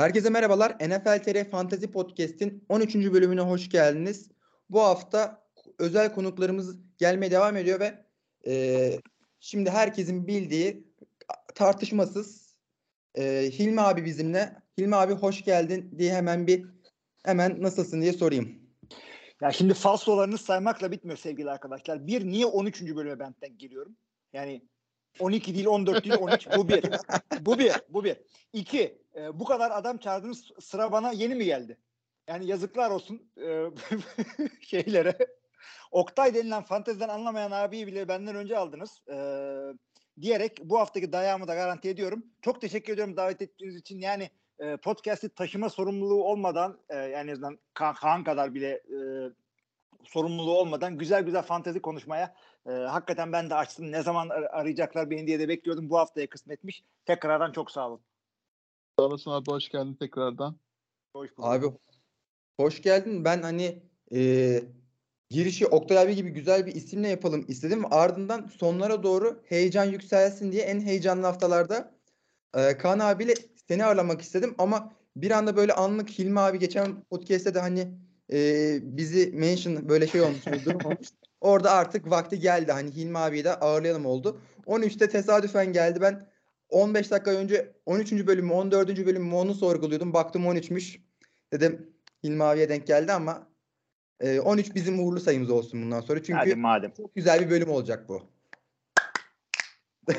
Herkese merhabalar. NFL TR Fantasy Podcast'in 13. bölümüne hoş geldiniz. Bu hafta özel konuklarımız gelmeye devam ediyor ve e, şimdi herkesin bildiği tartışmasız e, Hilmi abi bizimle. Hilmi abi hoş geldin diye hemen bir hemen nasılsın diye sorayım. Ya şimdi falsolarını saymakla bitmiyor sevgili arkadaşlar. Bir, niye 13. bölüme ben denk geliyorum? Yani 12 değil 14 değil 13 bu bir. Bu bir. Bu bir. İki e, bu kadar adam çağırdığınız sıra bana yeni mi geldi? Yani yazıklar olsun e, şeylere. Oktay denilen fanteziden anlamayan abiyi bile benden önce aldınız. E, diyerek bu haftaki dayağımı da garanti ediyorum. Çok teşekkür ediyorum davet ettiğiniz için. Yani e, podcast'i taşıma sorumluluğu olmadan e, yani en azından Kaan kadar bile e, sorumluluğu olmadan güzel güzel fantezi konuşmaya e, hakikaten ben de açtım. Ne zaman ar- arayacaklar beni diye de bekliyordum. Bu haftaya kısmetmiş. Tekrardan çok sağ olun. Sağ olasın abi hoş geldin tekrardan. Hoş bulduk. Abi hoş geldin. Ben hani e, girişi Oktay abi gibi güzel bir isimle yapalım istedim. Ardından sonlara doğru heyecan yükselsin diye en heyecanlı haftalarda e, Kaan abiyle seni ağırlamak istedim ama bir anda böyle anlık Hilmi abi geçen podcast'te de hani e, bizi mention böyle şey olmuş bir durum olmuş. Orada artık vakti geldi. Hani Hilmi abiyi de ağırlayalım oldu. 13'te tesadüfen geldi. Ben 15 dakika önce 13. bölümü 14. bölümü onu sorguluyordum. Baktım 13'müş. Dedim Hilmi abiye denk geldi ama e, 13 bizim uğurlu sayımız olsun bundan sonra. Çünkü Hadi madem. çok güzel bir bölüm olacak bu.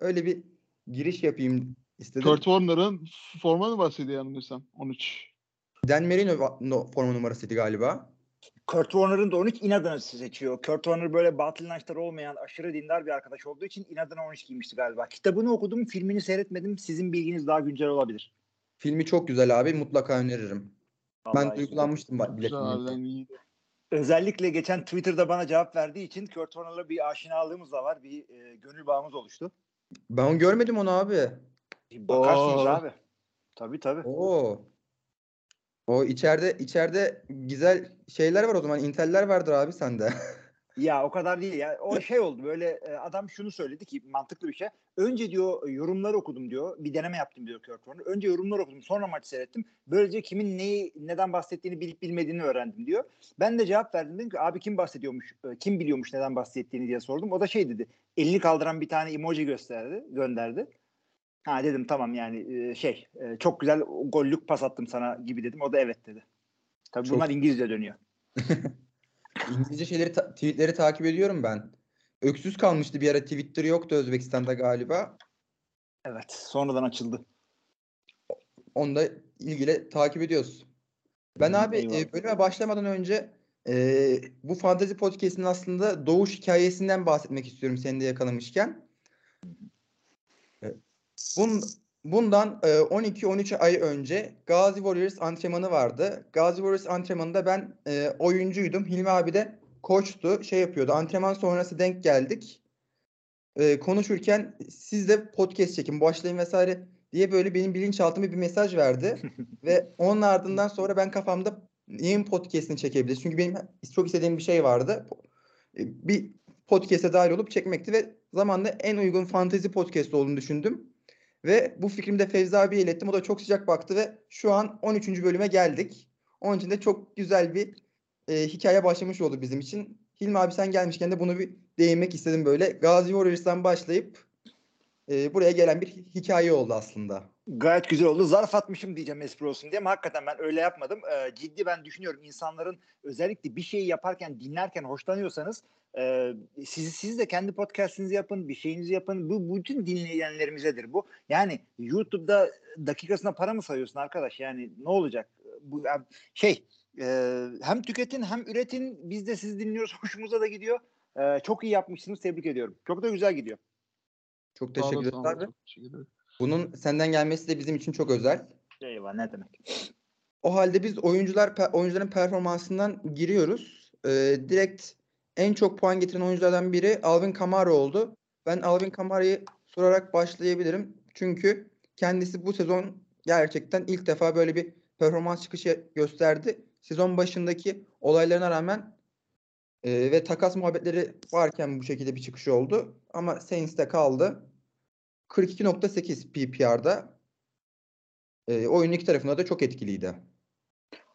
Öyle bir giriş yapayım istedim. Kurt Warner'ın formanı bahsediyor yanılmıyorsam 13. Dan Marino no, forma numarasıydı galiba. Kurt Warner'ın da 13 inadına seçiyor. Kurt Warner böyle batıl inançları olmayan aşırı dindar bir arkadaş olduğu için inadına 13 giymişti galiba. Kitabını okudum, filmini seyretmedim. Sizin bilginiz daha güncel olabilir. Filmi çok güzel abi. Mutlaka öneririm. Vallahi ben duygulanmıştım biletini. Özellikle geçen Twitter'da bana cevap verdiği için Kurt Warner'la bir aşinalığımız da var. Bir e, gönül bağımız oluştu. Ben onu görmedim onu abi. Bakarsınız Oo. abi. Tabii tabii. Oo. O içeride içeride güzel şeyler var o zaman. Inteller vardır abi sende. ya o kadar değil ya. O şey oldu böyle e, adam şunu söyledi ki mantıklı bir şey. Önce diyor yorumları okudum diyor. Bir deneme yaptım diyor Kurt Warner. Önce yorumları okudum. Sonra maçı seyrettim. Böylece kimin neyi neden bahsettiğini bilip bilmediğini öğrendim diyor. Ben de cevap verdim. Dedim ki abi kim bahsediyormuş? E, kim biliyormuş neden bahsettiğini diye sordum. O da şey dedi. Elini kaldıran bir tane emoji gösterdi, gönderdi. Ha dedim tamam yani şey çok güzel gollük pas attım sana gibi dedim. O da evet dedi. Tabii çok... bunlar İngilizce dönüyor. İngilizce şeyleri ta- tweetleri takip ediyorum ben. Öksüz kalmıştı bir ara Twitter yoktu Özbekistan'da galiba. Evet sonradan açıldı. Onu da ilgili takip ediyoruz. Ben abi e, bölüme başlamadan önce e, bu fantezi podcast'in aslında doğuş hikayesinden bahsetmek istiyorum seni de yakalamışken. Bun, bundan e, 12-13 ay önce Gazi Warriors antrenmanı vardı. Gazi Warriors antrenmanında ben e, oyuncuydum. Hilmi abi de koçtu. Şey yapıyordu. Antrenman sonrası denk geldik. E, konuşurken siz de podcast çekin başlayın vesaire diye böyle benim bilinçaltıma bir mesaj verdi. Ve onun ardından sonra ben kafamda neyin podcast'ini çekebiliriz? Çünkü benim çok istediğim bir şey vardı. E, bir podcast'e dahil olup çekmekti ve zamanla en uygun fantezi podcast olduğunu düşündüm. Ve bu fikrimi de Fevzi abiye ilettim. O da çok sıcak baktı ve şu an 13. bölüme geldik. Onun için de çok güzel bir e, hikaye başlamış oldu bizim için. Hilmi abi sen gelmişken de bunu bir değinmek istedim böyle. Gazi Warriors'tan başlayıp e, buraya gelen bir hikaye oldu aslında. Gayet güzel oldu. Zarf atmışım diyeceğim espri olsun diye ama hakikaten ben öyle yapmadım. Ee, ciddi ben düşünüyorum insanların özellikle bir şeyi yaparken dinlerken hoşlanıyorsanız e, siz, siz de kendi podcastinizi yapın, bir şeyinizi yapın. Bu bütün dinleyenlerimizedir bu. Yani YouTube'da dakikasına para mı sayıyorsun arkadaş? Yani ne olacak? Bu şey e, hem tüketin hem üretin. Biz de sizi dinliyoruz. Hoşumuza da gidiyor. E, çok iyi yapmışsınız. Tebrik ediyorum. Çok da güzel gidiyor. Çok teşekkür ederim abi. Bunun senden gelmesi de bizim için çok özel. Eyvah ne demek. O halde biz oyuncular oyuncuların performansından giriyoruz. Ee, direkt en çok puan getiren oyunculardan biri Alvin Kamara oldu. Ben Alvin Kamara'yı sorarak başlayabilirim. Çünkü kendisi bu sezon gerçekten ilk defa böyle bir performans çıkışı gösterdi. Sezon başındaki olaylarına rağmen e, ve takas muhabbetleri varken bu şekilde bir çıkış oldu. Ama Saints'te kaldı. 42.8 PPR'da. e, oyunun iki tarafında da çok etkiliydi.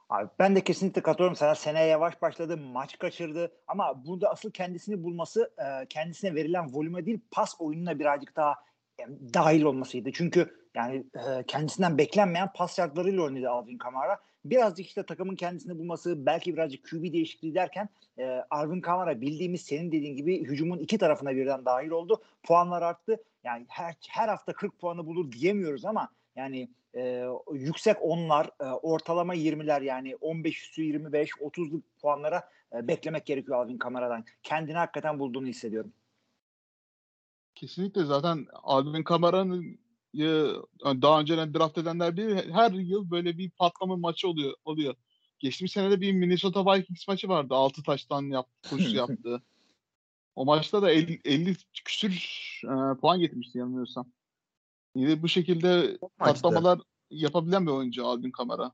Abi ben de kesinlikle katılıyorum sana. Seneye yavaş başladı, maç kaçırdı ama burada asıl kendisini bulması e, kendisine verilen volüme değil pas oyununa birazcık daha yani, dahil olmasıydı. Çünkü yani e, kendisinden beklenmeyen pas şartlarıyla oynadı Alvin Kamara. Birazcık işte takımın kendisini bulması, belki birazcık QB değişikliği derken e, Alvin Kamara bildiğimiz senin dediğin gibi hücumun iki tarafına birden dahil oldu. Puanlar arttı. Yani her, her hafta 40 puanı bulur diyemiyoruz ama yani e, yüksek onlar, e, ortalama 20'ler yani 15 üstü 25, 30'luk puanlara e, beklemek gerekiyor Alvin Kamara'dan. Kendini hakikaten bulduğunu hissediyorum. Kesinlikle zaten Alvin Kamara'nın daha önceden draft edenler bir her yıl böyle bir patlama maçı oluyor. oluyor. Geçtiğimiz senede bir Minnesota Vikings maçı vardı. 6 taştan yap, koşu yaptı. O maçta da 50, 50 küsür e, puan getirmişti yanılmıyorsam. Yine bu şekilde patlamalar yapabilen bir oyuncu Alvin Kamara.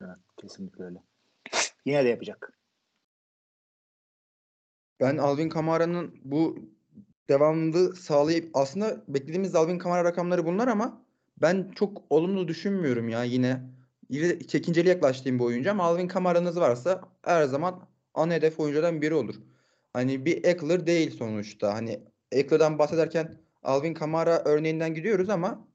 Evet, kesinlikle öyle. Yine de yapacak. Ben Alvin Kamara'nın bu devamlı sağlayıp aslında beklediğimiz Alvin Kamara rakamları bunlar ama ben çok olumlu düşünmüyorum ya yine. Yine çekinceli yaklaştığım bir oyuncu ama Alvin Kamara'nız varsa her zaman ana hedef oyuncudan biri olur. Hani bir Eckler değil sonuçta. Hani Eckler'dan bahsederken Alvin Kamara örneğinden gidiyoruz ama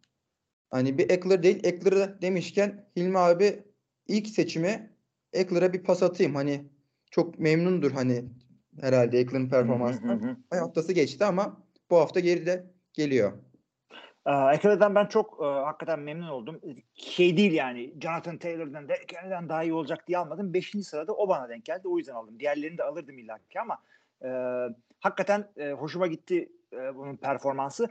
hani bir Eckler değil. Eckler'ı demişken Hilmi abi ilk seçimi Eckler'a bir pas atayım. Hani çok memnundur hani herhalde Eckler'ın performansından. haftası geçti ama bu hafta geride geliyor. Eckler'dan ben çok e, hakikaten memnun oldum. Şey değil yani Jonathan Taylor'dan da Eckler'dan daha iyi olacak diye almadım. Beşinci sırada o bana denk geldi. O yüzden aldım. Diğerlerini de alırdım illaki ama e, hakikaten e, hoşuma gitti e, bunun performansı.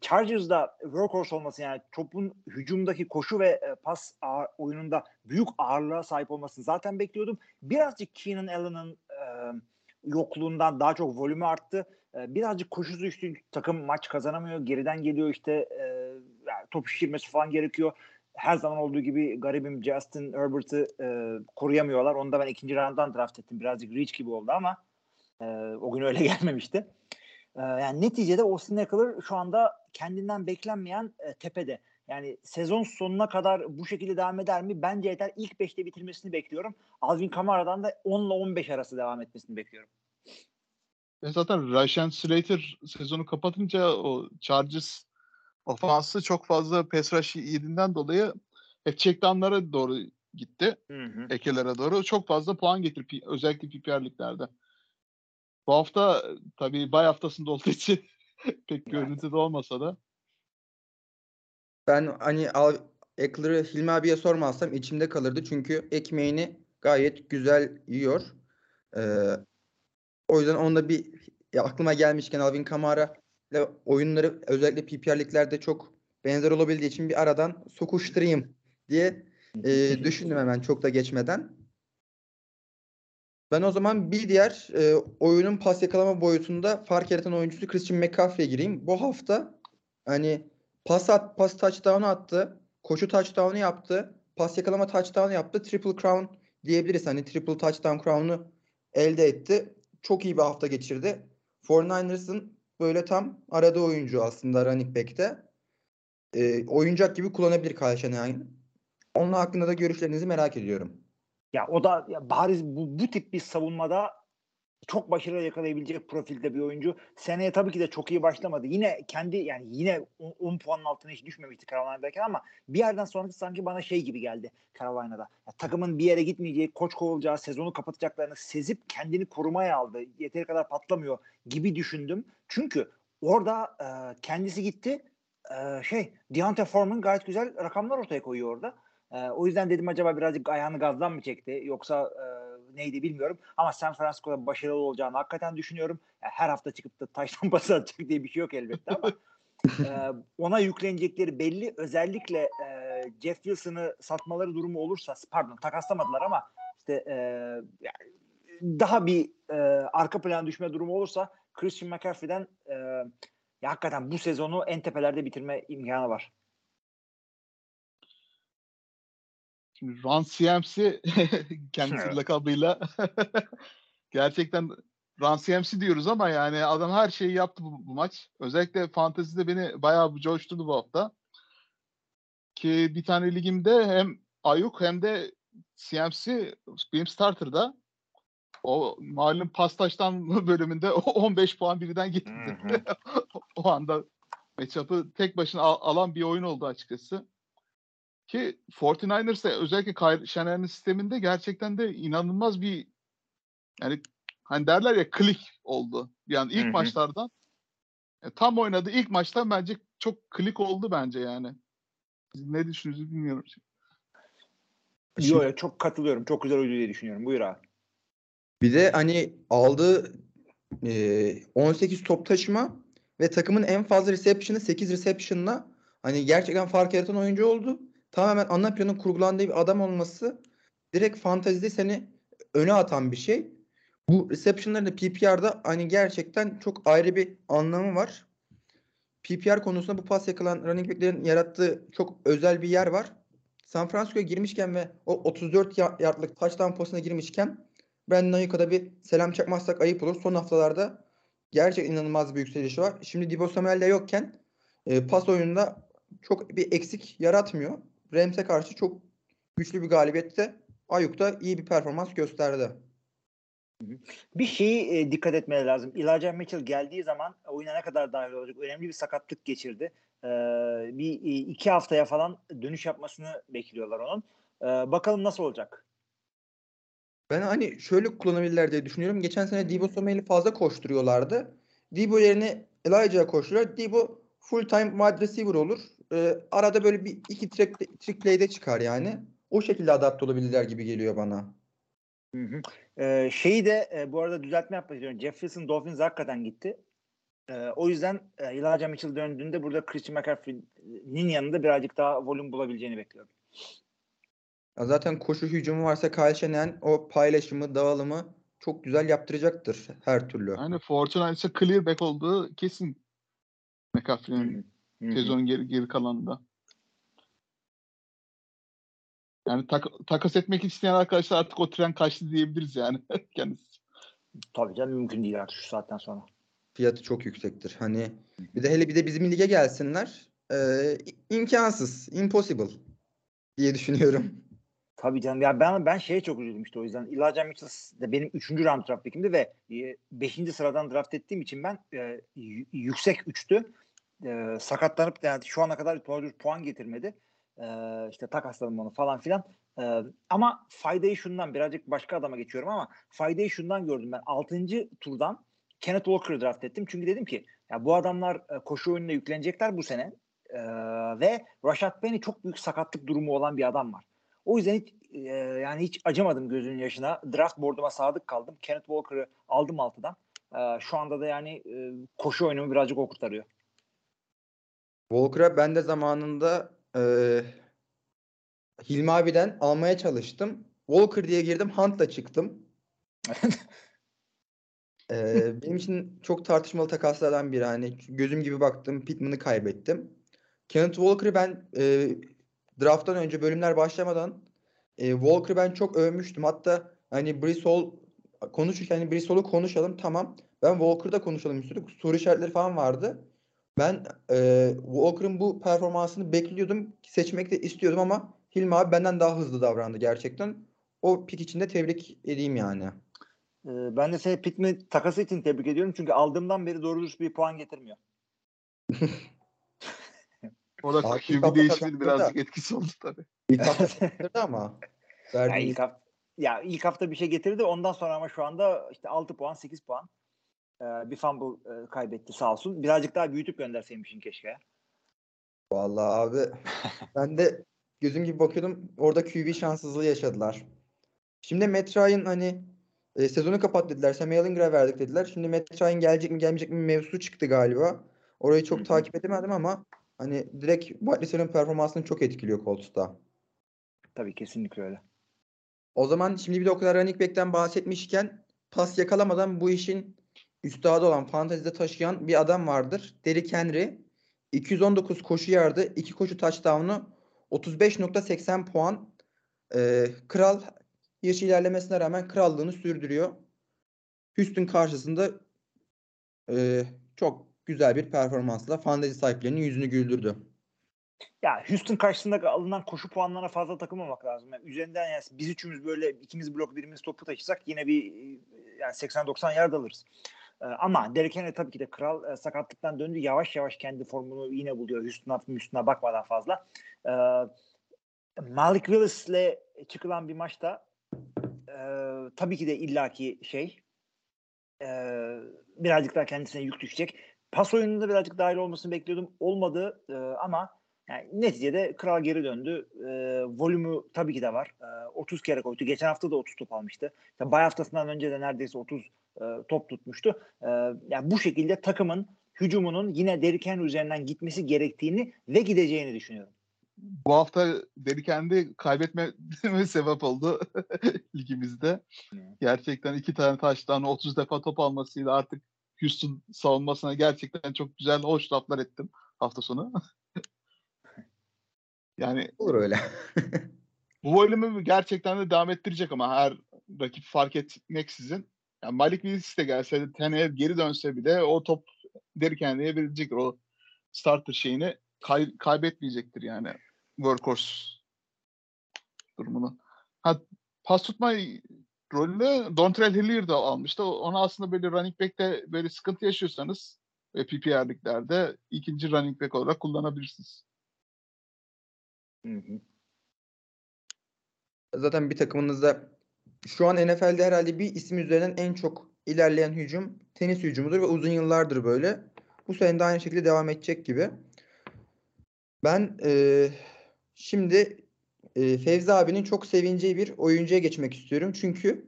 Chargers'da workhorse olması yani topun hücumdaki koşu ve e, pas ağır, oyununda büyük ağırlığa sahip olmasını zaten bekliyordum. Birazcık Keenan Allen'ın e, yokluğundan daha çok volümü arttı. E, birazcık koşusu üstü takım maç kazanamıyor. Geriden geliyor işte e, top şişirmesi falan gerekiyor. Her zaman olduğu gibi garibim Justin Herbert'ı e, koruyamıyorlar. Onu da ben ikinci round'dan draft ettim. Birazcık reach gibi oldu ama e, o gün öyle gelmemişti. E, yani neticede Austin Eckler şu anda kendinden beklenmeyen e, tepede. Yani sezon sonuna kadar bu şekilde devam eder mi? Bence yeter. İlk 5'te bitirmesini bekliyorum. Alvin Kamara'dan da 10 ile 15 arası devam etmesini bekliyorum. E zaten Rashan Slater sezonu kapatınca o Chargers ofansı çok fazla pass rush yediğinden dolayı hep checkdownlara doğru gitti. Hı hı. Ekelere doğru. Çok fazla puan getirip özellikle PPR'liklerde. Bu hafta tabii bay haftasında olduğu için pek görüntüde olmasa da. Ben hani al, Eckler'ı Hilmi abiye sormazsam içimde kalırdı. Çünkü ekmeğini gayet güzel yiyor. Ee, o yüzden onda bir ya aklıma gelmişken Alvin Kamara ile oyunları özellikle PPR'liklerde çok benzer olabildiği için bir aradan sokuşturayım diye e, düşündüm hemen çok da geçmeden. Ben o zaman bir diğer e, oyunun pas yakalama boyutunda fark yaratan oyuncusu Christian McCaffrey'e gireyim. Bu hafta hani pas at, pas touchdown'u attı. Koşu touchdown'u yaptı. Pas yakalama touchdown'u yaptı. Triple crown diyebiliriz. Hani triple touchdown crown'u elde etti. Çok iyi bir hafta geçirdi. 49ers'ın böyle tam arada oyuncu aslında running back'te. E, oyuncak gibi kullanabilir Kyle Shanahan. Onun hakkında da görüşlerinizi merak ediyorum. Ya o da ya bariz bu, bu tip bir savunmada çok başarılı yakalayabilecek profilde bir oyuncu. Seneye tabii ki de çok iyi başlamadı. Yine kendi yani yine 10 puanın altına hiç düşmemişti Carolina'dayken ama bir yerden sonrası sanki bana şey gibi geldi Carolina'da. Ya, takımın bir yere gitmeyeceği, koç kovulacağı, sezonu kapatacaklarını sezip kendini korumaya aldı. Yeteri kadar patlamıyor gibi düşündüm. Çünkü orada e, kendisi gitti. E, şey Deontay Foreman gayet güzel rakamlar ortaya koyuyor orada. E, o yüzden dedim acaba birazcık ayağını gazdan mı çekti yoksa e, neydi bilmiyorum. Ama San Francisco'da başarılı olacağını hakikaten düşünüyorum. Yani her hafta çıkıp da taştan pası atacak diye bir şey yok elbette ama e, ona yüklenecekleri belli. Özellikle e, Jeff Wilson'ı satmaları durumu olursa pardon takaslamadılar ama işte e, yani daha bir e, arka plan düşme durumu olursa Christian McCaffrey'den e, ya hakikaten bu sezonu en tepelerde bitirme imkanı var. Şimdi Ron CMC kendisi evet. lakabıyla gerçekten Ron CMC diyoruz ama yani adam her şeyi yaptı bu, bu maç. Özellikle fantezide beni bayağı coşturdu bu hafta. Ki bir tane ligimde hem Ayuk hem de CMC benim starter'da o malum pastaştan bölümünde o 15 puan birden getirdi. O anda matchup'ı tek başına al- alan bir oyun oldu açıkçası. Ki 49ers'e özellikle Kyle Shanahan'ın sisteminde gerçekten de inanılmaz bir yani hani derler ya klik oldu. Yani ilk Hı hı. maçlardan e, tam oynadı ilk maçtan bence çok klik oldu bence yani. Siz ne düşünüyorsunuz bilmiyorum. Yo, yo, çok katılıyorum. Çok güzel oyuncu diye düşünüyorum. Buyur abi. Bir de hani aldığı e, 18 top taşıma ve takımın en fazla reception'ı 8 reception'la hani gerçekten fark yaratan oyuncu oldu. Tamamen ana planın kurgulandığı bir adam olması direkt fantezide seni öne atan bir şey. Bu reception'ların da PPR'da hani gerçekten çok ayrı bir anlamı var. PPR konusunda bu pas yakılan running back'lerin yarattığı çok özel bir yer var. San Francisco'ya girmişken ve o 34 ya- yardlık touchdown posuna girmişken Brandon Ayuk'a bir selam çakmazsak ayıp olur. Son haftalarda gerçekten inanılmaz bir yükselişi var. Şimdi Dibo Samuel de yokken e, pas oyununda çok bir eksik yaratmıyor. Rams'e karşı çok güçlü bir galibiyette Ayuk da iyi bir performans gösterdi. Bir şeyi e, dikkat etmeleri lazım. Elijah Mitchell geldiği zaman oyuna ne kadar dahil olacak? Önemli bir sakatlık geçirdi. Ee, bir e, iki haftaya falan dönüş yapmasını bekliyorlar onun. Ee, bakalım nasıl olacak? Ben hani şöyle kullanabilirler diye düşünüyorum. Geçen sene Debo Samuel'i fazla koşturuyorlardı. Debo yerine Elijah'a koşturuyor. Debo full time wide receiver olur. Ee, arada böyle bir iki trick, trick play'de çıkar yani. O şekilde adapte olabilirler gibi geliyor bana. Hı hı. Ee, şeyi de e, bu arada düzeltme yapmak istiyorum. Jeff Wilson Dolphins hakikaten gitti. Ee, o yüzden e, Elijah Mitchell döndüğünde burada Christian McCaffrey'nin yanında birazcık daha volüm bulabileceğini bekliyorum. Ya zaten koşu hücumu varsa Kyle Shanahan o paylaşımı, dağılımı çok güzel yaptıracaktır her türlü. Yani Fortnite'sa clear back olduğu kesin McCaffrey'nin Hı hı. sezonun geri, geri kalanında. Yani tak- takas etmek isteyen arkadaşlar artık o tren kaçtı diyebiliriz yani kendisi. Tabii canım mümkün değil artık şu saatten sonra. Fiyatı çok yüksektir. Hani bir de hele bir de bizim lige gelsinler. Ee, imkansız, impossible diye düşünüyorum. Tabii canım. Ya ben ben şeye çok üzüldüm işte o yüzden. Elijah Mitchell de benim 3. round draft pickimdi ve 5. sıradan draft ettiğim için ben e, yüksek 3'tü. E, sakatlanıp yani şu ana kadar doğru puan getirmedi. E, işte takasladım onu falan filan. E, ama faydayı şundan birazcık başka adama geçiyorum ama faydayı şundan gördüm ben. 6. turdan Kenneth Walker'ı draft ettim. Çünkü dedim ki ya bu adamlar koşu oyununa yüklenecekler bu sene. E, ve Rashad Penny çok büyük sakatlık durumu olan bir adam var. O yüzden hiç e, yani hiç acımadım gözünün yaşına. Draft board'uma sadık kaldım. Kenneth Walker'ı aldım altıdan. E, şu anda da yani e, koşu oyunumu birazcık o kurtarıyor. Walker'a ben de zamanında eee Hilmi abiden almaya çalıştım. Walker diye girdim, Hunt'la çıktım. Eee, benim için çok tartışmalı takaslardan biri. Hani gözüm gibi baktım, Pittman'ı kaybettim. Kenneth Walker'ı ben eee draft'tan önce bölümler başlamadan eee Walker'ı ben çok övmüştüm. Hatta hani Hall konuşurken hani Brees Hall'u konuşalım tamam. Ben Walker'da konuşalım istedik. Soru işaretleri falan vardı. Ben eee Walker'ın bu performansını bekliyordum. Seçmek de istiyordum ama Hilmi abi benden daha hızlı davrandı gerçekten. O pik için de tebrik edeyim yani. E, ben de seni Pittman takası için tebrik ediyorum. Çünkü aldığımdan beri doğru dürüst bir puan getirmiyor. O da QB kazandı birazcık da. etkisi oldu tabii. İlk hafta ama. Ya Verdiğiniz ilk hafta, ya ilk hafta bir şey getirdi. Ondan sonra ama şu anda işte 6 puan 8 puan. E, bir fumble e, kaybetti sağ olsun. Birazcık daha büyütüp gönderseymişin keşke. Vallahi abi ben de gözüm gibi bakıyordum. Orada QB şanssızlığı yaşadılar. Şimdi Matt Ryan hani e, sezonu kapat dediler. Sam Ellinger'a verdik dediler. Şimdi Matt Ryan gelecek mi gelmeyecek mi mevzusu çıktı galiba. Orayı çok takip edemedim ama hani direkt receiver'ın performansını çok etkiliyor Colts'ta. Tabii kesinlikle öyle. O zaman şimdi bir de o kadar running back'ten bahsetmişken pas yakalamadan bu işin üstadı olan fantezide taşıyan bir adam vardır. Derrick Henry. 219 koşu yardı, 2 koşu touchdown'u, 35.80 puan. Ee, kral yaş ilerlemesine rağmen krallığını sürdürüyor. Houston karşısında e, çok güzel bir performansla fantezi sahiplerinin yüzünü güldürdü. Ya Houston karşısında alınan koşu puanlarına fazla takılmamak lazım. Yani üzerinden yani biz üçümüz böyle ikimiz blok birimiz topu taşısak yine bir yani 80-90 yard alırız. Ee, ama Derek Henry tabii ki de kral e, sakatlıktan döndü. Yavaş yavaş kendi formunu yine buluyor. Houston'a üstüne bakmadan fazla. Ee, Malik Willis'le çıkılan bir maçta e, tabii ki de illaki şey e, birazcık daha kendisine yük düşecek. Pas oyununda birazcık dahil olmasını bekliyordum. Olmadı e, ama yani neticede kral geri döndü. E, volümü tabii ki de var. E, 30 kere koydu. Geçen hafta da 30 top almıştı. İşte bay haftasından önce de neredeyse 30 e, top tutmuştu. E, yani bu şekilde takımın hücumunun yine Derrick Henry üzerinden gitmesi gerektiğini ve gideceğini düşünüyorum. Bu hafta Derrick Henry kaybetme sebep oldu ligimizde. Gerçekten iki tane taştan 30 defa top almasıyla artık Houston savunmasına gerçekten çok güzel hoş laflar ettim hafta sonu. yani Olur öyle. bu volümü gerçekten de devam ettirecek ama her rakip fark etmeksizin. Yani Malik Willis de gelse, Tenev geri dönse bile o top Derrick Henry'e verilecek o starter şeyini kay- kaybetmeyecektir yani workhorse durumunu. Ha, pas tutma rolünü Dontrell Hillier de almıştı. Ona aslında böyle running back'te böyle sıkıntı yaşıyorsanız ve PPR'liklerde ikinci running back olarak kullanabilirsiniz. Hı hı. Zaten bir takımınızda şu an NFL'de herhalde bir isim üzerinden en çok ilerleyen hücum tenis hücumudur ve uzun yıllardır böyle. Bu sene de aynı şekilde devam edecek gibi. Ben e, şimdi e, Fevzi abinin çok sevineceği bir oyuncuya geçmek istiyorum. Çünkü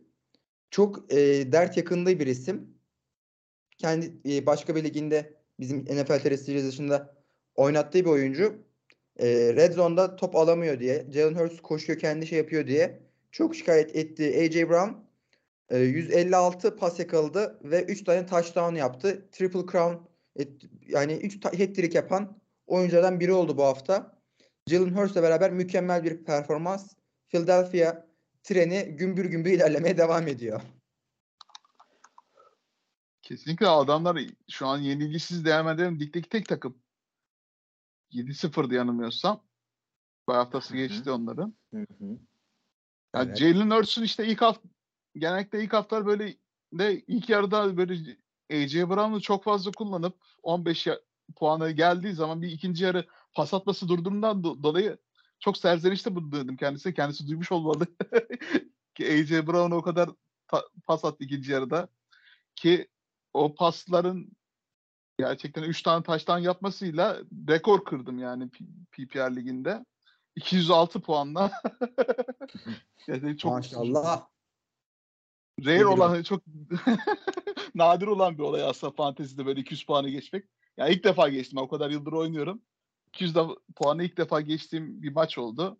çok e, dert yakındığı bir isim. Kendi e, başka bir liginde bizim NFL TR dışında oynattığı bir oyuncu. E, Red Zone'da top alamıyor diye. Jalen Hurts koşuyor kendi şey yapıyor diye. Çok şikayet etti. A.J. Brown e, 156 pas yakaladı ve 3 tane touchdown yaptı. Triple Crown et, yani 3 hat-trick yapan oyunculardan biri oldu bu hafta. Jalen Hurts'la beraber mükemmel bir performans. Philadelphia treni gümbür gümbür ilerlemeye devam ediyor. Kesinlikle adamlar şu an yenilgisiz devam eden ligdeki tek takım. 7-0'dı yanılmıyorsam. Bu haftası geçti onların. Hı hı. Yani Evet. Jalen Hurts'un işte ilk hafta genellikle ilk haftalar böyle de ilk yarıda böyle A.J. Brown'u çok fazla kullanıp 15 ya- puana geldiği zaman bir ikinci yarı pas atması durduğundan do- dolayı çok serzenişte bulundum kendisi. Kendisi duymuş olmalı. ki A.J. Brown o kadar ta- pas attı ikinci yarıda ki o pasların gerçekten 3 tane taştan yapmasıyla rekor kırdım yani PPR liginde. 206 puanla. yani çok Maşallah. Rare olan çok nadir olan bir olay aslında fantezide böyle 200 puanı geçmek. Yani ilk defa geçtim. O kadar yıldır oynuyorum. 200 de, puanı ilk defa geçtiğim bir maç oldu.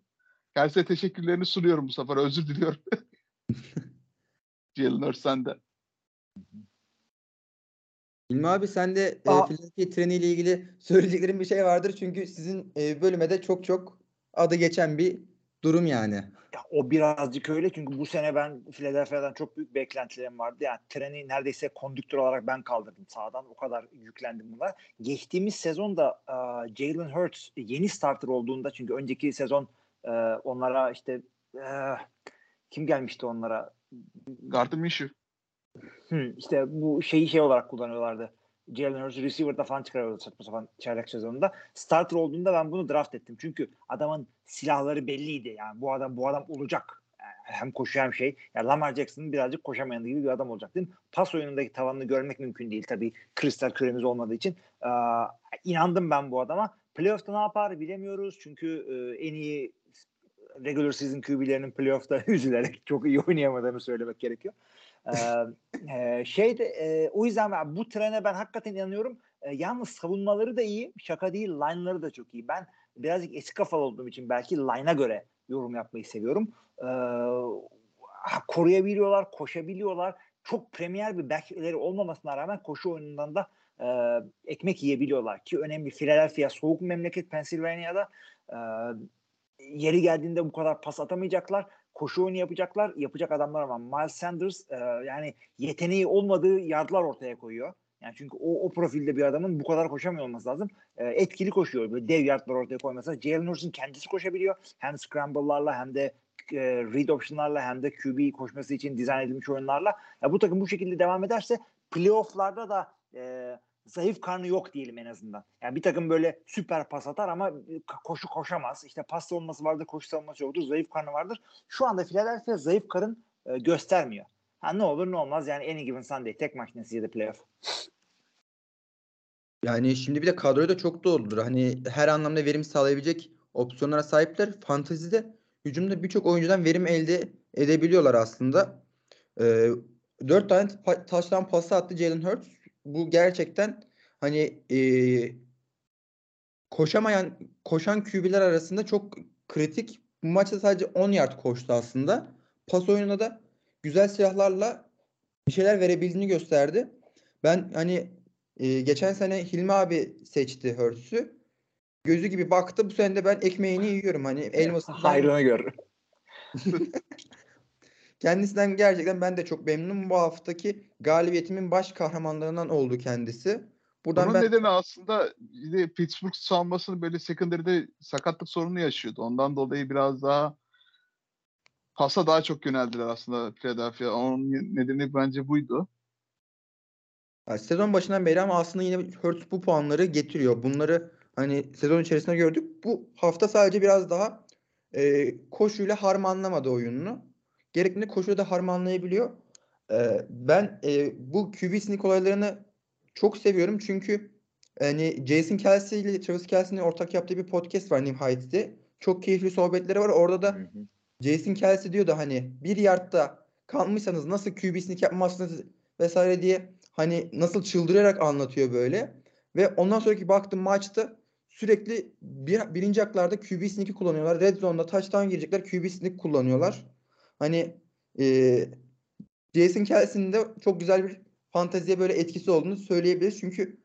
Kendisine teşekkürlerini sunuyorum bu sefer. Özür diliyorum. Jalen Hurts de. İlmi abi sen de e, Aa. Philadelphia treniyle ilgili söyleyeceklerin bir şey vardır. Çünkü sizin e, bölüme de çok çok adı geçen bir durum yani. Ya o birazcık öyle çünkü bu sene ben Philadelphia'dan çok büyük beklentilerim vardı. Yani treni neredeyse kondüktör olarak ben kaldırdım sağdan. O kadar yüklendim buna. Geçtiğimiz sezonda e, Jalen Hurts yeni starter olduğunda çünkü önceki sezon e, onlara işte e, kim gelmişti onlara? Gardner Minshew. Hı, işte bu şeyi şey olarak kullanıyorlardı. Jalen Hurts receiver'da falan çıkarıyordu saçma sapan çaylak sezonunda. Starter olduğunda ben bunu draft ettim. Çünkü adamın silahları belliydi. Yani bu adam bu adam olacak. Yani hem koşuyor hem şey. Yani Lamar Jackson'ın birazcık koşamayan gibi bir adam olacak değil? Pas oyunundaki tavanını görmek mümkün değil tabii. Kristal küremiz olmadığı için. Ee, inandım ben bu adama. Playoff'ta ne yapar bilemiyoruz. Çünkü e, en iyi regular season QB'lerinin playoff'ta üzülerek çok iyi oynayamadığını söylemek gerekiyor. E, şey de e, o yüzden ben, bu trene ben hakikaten inanıyorum. E, yalnız savunmaları da iyi. Şaka değil. Line'ları da çok iyi. Ben birazcık eski kafalı olduğum için belki line'a göre yorum yapmayı seviyorum. Ee, koruyabiliyorlar, koşabiliyorlar. Çok premier bir backleri olmamasına rağmen koşu oyunundan da e, ekmek yiyebiliyorlar ki önemli. Philadelphia soğuk memleket Pennsylvania'da e, yeri geldiğinde bu kadar pas atamayacaklar. Koşu oyunu yapacaklar. Yapacak adamlar ama Miles Sanders e, yani yeteneği olmadığı yardlar ortaya koyuyor. Yani çünkü o, o profilde bir adamın bu kadar koşamıyor olması lazım. E, etkili koşuyor. Böyle dev yardlar ortaya koymasa. Jalen Hurts'un kendisi koşabiliyor. Hem scramble'larla hem de e, read option'larla hem de QB koşması için dizayn edilmiş oyunlarla. Ya bu takım bu şekilde devam ederse playoff'larda da e, zayıf karnı yok diyelim en azından. Yani bir takım böyle süper pas atar ama koşu koşamaz. İşte pas savunması vardır, koşu savunması yoktur. Zayıf karnı vardır. Şu anda Philadelphia zayıf karın e, göstermiyor. Ha ne olur ne olmaz yani any given Sunday tek maç neticede playoff. Yani şimdi bir de kadroyu da çok doldur. Hani her anlamda verim sağlayabilecek opsiyonlara sahipler. Fantezide hücumda birçok oyuncudan verim elde edebiliyorlar aslında. Ee, 4 tane taştan pası attı Jalen Hurts. Bu gerçekten hani e, koşamayan koşan QB'ler arasında çok kritik. Bu maçta sadece 10 yard koştu aslında. Pas oyununa da güzel silahlarla bir şeyler verebildiğini gösterdi. Ben hani e, geçen sene Hilmi abi seçti Hurts'ü. Gözü gibi baktı. Bu sene de ben ekmeğini yiyorum. Hani elmasından. Hayrına gör. Kendisinden gerçekten ben de çok memnunum. Bu haftaki galibiyetimin baş kahramanlarından oldu kendisi. Buradan Bunun ben... nedeni aslında bir Pittsburgh savunmasının böyle secondary'de sakatlık sorunu yaşıyordu. Ondan dolayı biraz daha pasa daha çok yöneldiler aslında Philadelphia. Onun nedeni bence buydu. Yani sezon başından beri ama aslında yine Hurts bu puanları getiriyor. Bunları hani sezon içerisinde gördük. Bu hafta sadece biraz daha e, koşuyla harmanlamadı oyununu. Gerektiğinde koşuyla da harmanlayabiliyor. E, ben e, bu QB sneak olaylarını çok seviyorum çünkü hani Jason Kelsey ile Travis Kelsey'nin ortak yaptığı bir podcast var Heights'te. Çok keyifli sohbetleri var. Orada da hı hı. Jason Kelsey diyor da hani bir yardta kalmışsanız nasıl QB sneak yapmazsınız vesaire diye hani nasıl çıldırarak anlatıyor böyle. Ve ondan sonraki baktım maçta sürekli bir, birinci aklarda QB sneak'i kullanıyorlar. Red zone'da touchdown girecekler QB sneak kullanıyorlar. Hani e, Jason Kelsey'nin de çok güzel bir fanteziye böyle etkisi olduğunu söyleyebiliriz. Çünkü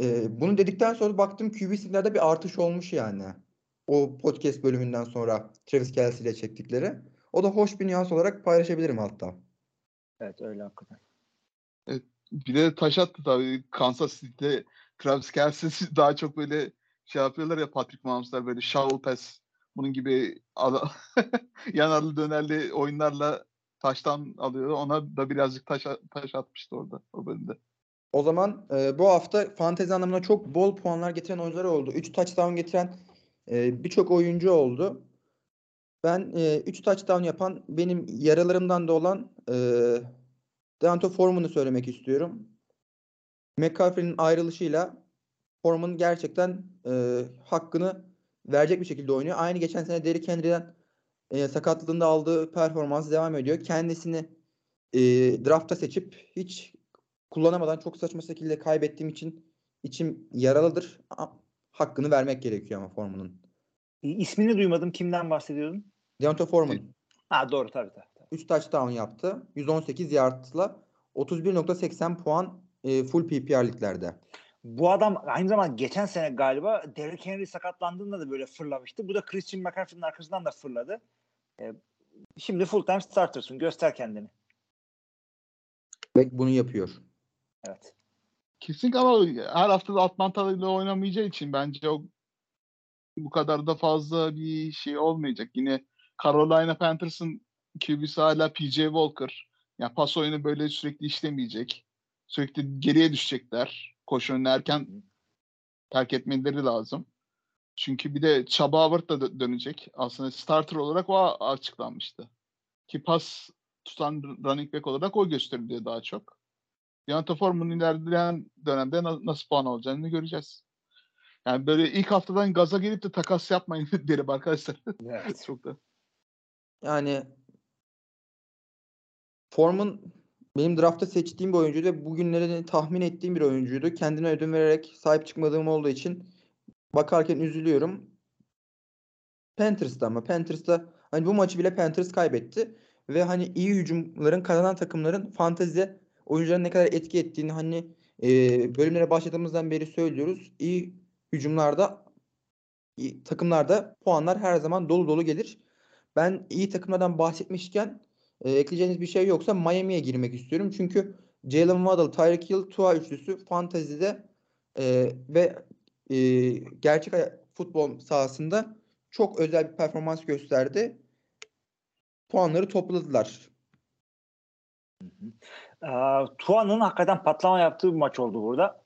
e, bunu dedikten sonra baktım QB sneak'lerde bir artış olmuş yani. O podcast bölümünden sonra Travis Kelsey ile çektikleri. O da hoş bir nüans olarak paylaşabilirim hatta. Evet öyle hakikaten. Evet, bir de taş attı tabii. Kansas City'de Travis Kelsey daha çok böyle şey yapıyorlar ya Patrick Mahomes'lar böyle shovel pass bunun gibi yanarlı dönerli oyunlarla taştan alıyor. Ona da birazcık taş, taş atmıştı orada o bölümde. O zaman e, bu hafta fantezi anlamında çok bol puanlar getiren oyuncular oldu. 3 touchdown getiren e, birçok oyuncu oldu. Ben 3 e, üç touchdown yapan benim yaralarımdan da olan e, Deanto Foreman'ı söylemek istiyorum. McCaffrey'nin ayrılışıyla Foreman gerçekten e, hakkını verecek bir şekilde oynuyor. Aynı geçen sene Derrick Henry'den e, sakatlığında aldığı performans devam ediyor. Kendisini e, drafta seçip hiç kullanamadan çok saçma şekilde kaybettiğim için içim yaralıdır. Hakkını vermek gerekiyor ama Foreman'ın. İsmini duymadım. Kimden bahsediyordun? Deontay Foreman. Ha doğru tabii tabii. 3 touchdown yaptı. 118 yardla 31.80 puan e, full PPR liglerde. Bu adam aynı zamanda geçen sene galiba Derrick Henry sakatlandığında da böyle fırlamıştı. Bu da Christian McCaffrey'nin arkasından da fırladı. E, şimdi full time startersın. Göster kendini. Ve bunu yapıyor. Evet. Kesinlikle ama her hafta da Atlanta ile oynamayacağı için bence o bu kadar da fazla bir şey olmayacak. Yine Carolina Panthers'ın QB'si hala PJ Walker. Yani pas oyunu böyle sürekli işlemeyecek. Sürekli geriye düşecekler. Koşu önüne erken terk etmeleri lazım. Çünkü bir de Chaba Howard da dönecek. Aslında starter olarak o açıklanmıştı. Ki pas tutan running back olarak o gösteriliyor daha çok. Deontay Foreman'ın ilerleyen dönemde nasıl puan olacağını göreceğiz. Yani böyle ilk haftadan gaza gelip de takas yapmayın derim arkadaşlar. Evet. Çok da. Yani Foreman benim draftta seçtiğim bir oyuncuydu ve bugünleri tahmin ettiğim bir oyuncuydu. Kendine ödün vererek sahip çıkmadığım olduğu için bakarken üzülüyorum. Panthers'ta ama Panthers'ta hani bu maçı bile Panthers kaybetti ve hani iyi hücumların kazanan takımların fantezide oyuncuların ne kadar etki ettiğini hani e, bölümlere başladığımızdan beri söylüyoruz. İyi hücumlarda iyi, takımlarda puanlar her zaman dolu dolu gelir. Ben iyi takımlardan bahsetmişken e, ekleyeceğiniz bir şey yoksa Miami'ye girmek istiyorum. Çünkü Jalen Waddle, Tyreek Hill, Tua üçlüsü fantezide e, ve e, gerçek futbol sahasında çok özel bir performans gösterdi. Puanları topladılar. Ee, Tua'nın hakikaten patlama yaptığı bir maç oldu burada.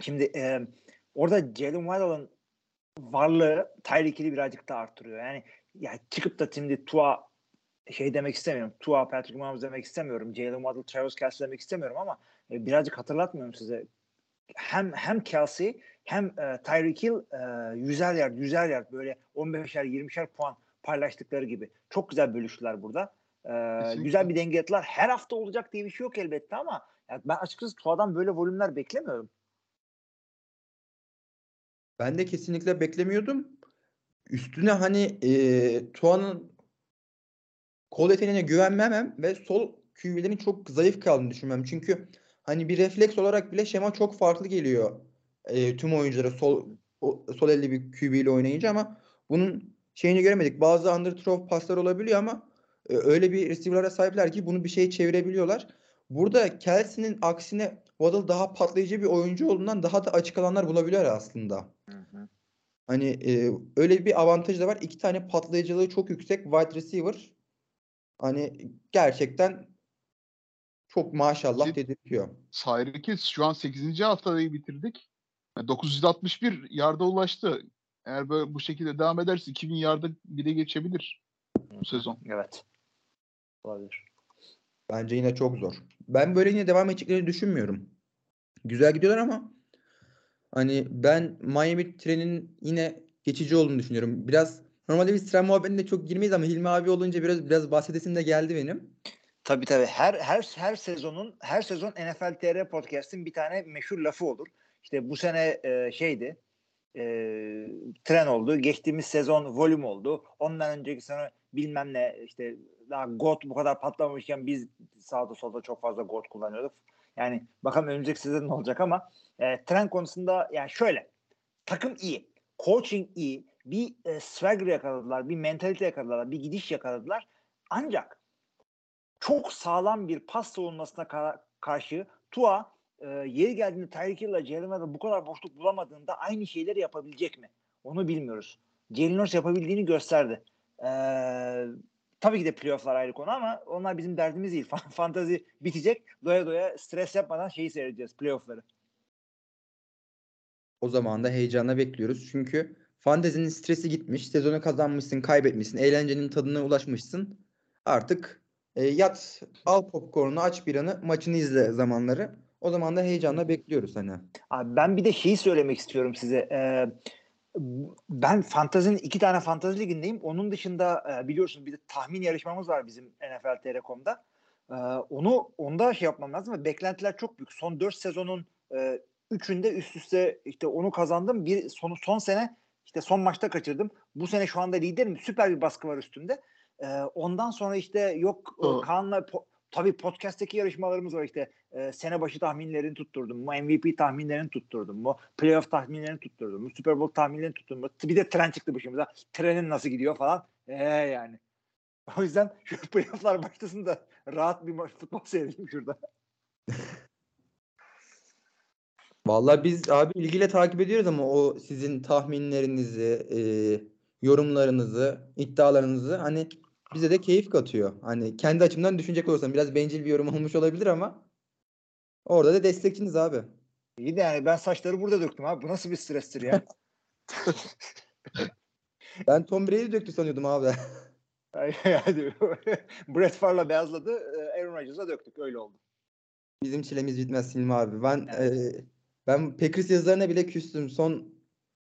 Şimdi e, orada Jalen Waddle'ın varlığı Tyreek Hill'i birazcık daha arttırıyor. Yani ya çıkıp da şimdi Tua şey demek istemiyorum. Tua, Patrick Mahomes demek istemiyorum. Jalen Waddle, Travis Kelce demek istemiyorum ama e, birazcık hatırlatmıyorum size. Hem hem Kelsey hem e, Tyreek Hill e, yüzer yard, yüzer yard böyle 15'er 20'şer puan paylaştıkları gibi. Çok güzel bölüştüler burada. E, Kesinlikle. güzel bir denge ettiler. Her hafta olacak diye bir şey yok elbette ama yani ben açıkçası Tua'dan böyle volümler beklemiyorum. Ben de kesinlikle beklemiyordum. Üstüne hani e, Tua'nın kol yeteneğine güvenmemem ve sol QB'lerin çok zayıf kaldığını düşünmem. Çünkü hani bir refleks olarak bile şema çok farklı geliyor e, tüm oyunculara sol o- sol elli bir QB ile oynayınca ama bunun şeyini göremedik. Bazı underthrow paslar olabiliyor ama e, öyle bir receiver'lara sahipler ki bunu bir şeye çevirebiliyorlar. Burada Kelsey'nin aksine Waddle daha patlayıcı bir oyuncu olduğundan daha da açık alanlar bulabiliyor aslında. Hani e, öyle bir avantajı da var. İki tane patlayıcılığı çok yüksek wide receiver. Hani gerçekten çok maşallah dedirtiyor. Hill şu an 8. haftayı bitirdik. Yani 961 yarda ulaştı. Eğer böyle bu şekilde devam ederse 2000 yarda bile geçebilir bu sezon. Evet. Olabilir. Bence yine çok zor. Ben böyle yine devam edeceklerini düşünmüyorum. Güzel gidiyorlar ama hani ben Miami trenin yine geçici olduğunu düşünüyorum. Biraz normalde biz tren muhabbetine çok girmeyiz ama Hilmi abi olunca biraz biraz bahsedesim de geldi benim. Tabii tabii. Her her her sezonun her sezon NFL TR podcast'in bir tane meşhur lafı olur. İşte bu sene e, şeydi. E, tren oldu. Geçtiğimiz sezon volüm oldu. Ondan önceki sene bilmem ne işte daha GOAT bu kadar patlamamışken biz sağda solda çok fazla GOAT kullanıyorduk. Yani bakalım önümüzdeki sezon ne olacak ama e, tren konusunda yani şöyle takım iyi. Coaching iyi. Bir e, swagger yakaladılar. Bir mentalite yakaladılar. Bir gidiş yakaladılar. Ancak çok sağlam bir pas savunmasına ka- karşı Tua e, yeri geldiğinde Tyreek Hill ile bu kadar boşluk bulamadığında aynı şeyleri yapabilecek mi? Onu bilmiyoruz. Jalen yapabildiğini gösterdi. E, tabii ki de playofflar ayrı konu ama onlar bizim derdimiz değil. Fan- Fantazi bitecek. Doya doya stres yapmadan şeyi seyredeceğiz. Playoffları. O zaman da heyecanla bekliyoruz. Çünkü fantezinin stresi gitmiş. Sezonu kazanmışsın, kaybetmişsin. Eğlencenin tadına ulaşmışsın. Artık e, yat, al popcorn'unu, aç bir anı, maçını izle zamanları. O zaman da heyecanla bekliyoruz hani. Abi ben bir de şeyi söylemek istiyorum size. Ee, ben fantazinin iki tane fantazi ligindeyim. Onun dışında e, biliyorsunuz bir de tahmin yarışmamız var bizim NFL Telekom'da. Ee, onu onda şey yapmam lazım ve beklentiler çok büyük. Son 4 sezonun e, üçünde üst üste işte onu kazandım. Bir son, son sene işte son maçta kaçırdım. Bu sene şu anda liderim. Süper bir baskı var üstümde. Ee, ondan sonra işte yok e, Doğru. Kaan'la po- tabii podcast'teki yarışmalarımız var işte e, sene başı tahminlerini tutturdum mu? MVP tahminlerini tutturdum mu? Playoff tahminlerini tutturdum mu? Super Bowl tahminlerini tutturdum mu? Bir de tren çıktı başımıza. Trenin nasıl gidiyor falan. Ee yani. O yüzden şu playofflar başlasın da rahat bir maç futbol seyredeyim şurada. Vallahi biz abi ilgiyle takip ediyoruz ama o sizin tahminlerinizi, e, yorumlarınızı, iddialarınızı hani bize de keyif katıyor. Hani kendi açımdan düşünecek olursam biraz bencil bir yorum olmuş olabilir ama orada da destekçiniz abi. İyi de yani ben saçları burada döktüm abi. Bu nasıl bir strestir ya? Ben Tom Brady döktü sanıyordum abi. yani, Brett Favre'la beyazladı. e, Aaron Rodgers'a döktük. Öyle oldu. Bizim çilemiz bitmez Hilmi abi. Ben Evet. e, ben Packers yazılarına bile küstüm. Son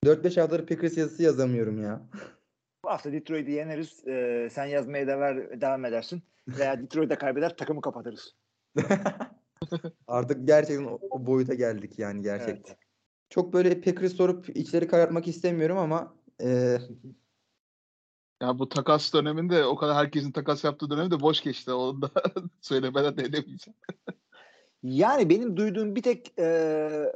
4-5 haftadır Packers yazısı yazamıyorum ya. Bu hafta Detroit'i yeneriz. E, sen yazmaya devam, devam edersin. Veya Detroit'e kaybeder takımı kapatırız. Artık gerçekten o, o boyuta geldik yani gerçekten. Evet. Çok böyle Packers sorup içleri karartmak istemiyorum ama e, Ya bu takas döneminde o kadar herkesin takas yaptığı dönemde boş geçti. Onu da söylemeden de edemeyeceğim. Yani benim duyduğum bir tek e,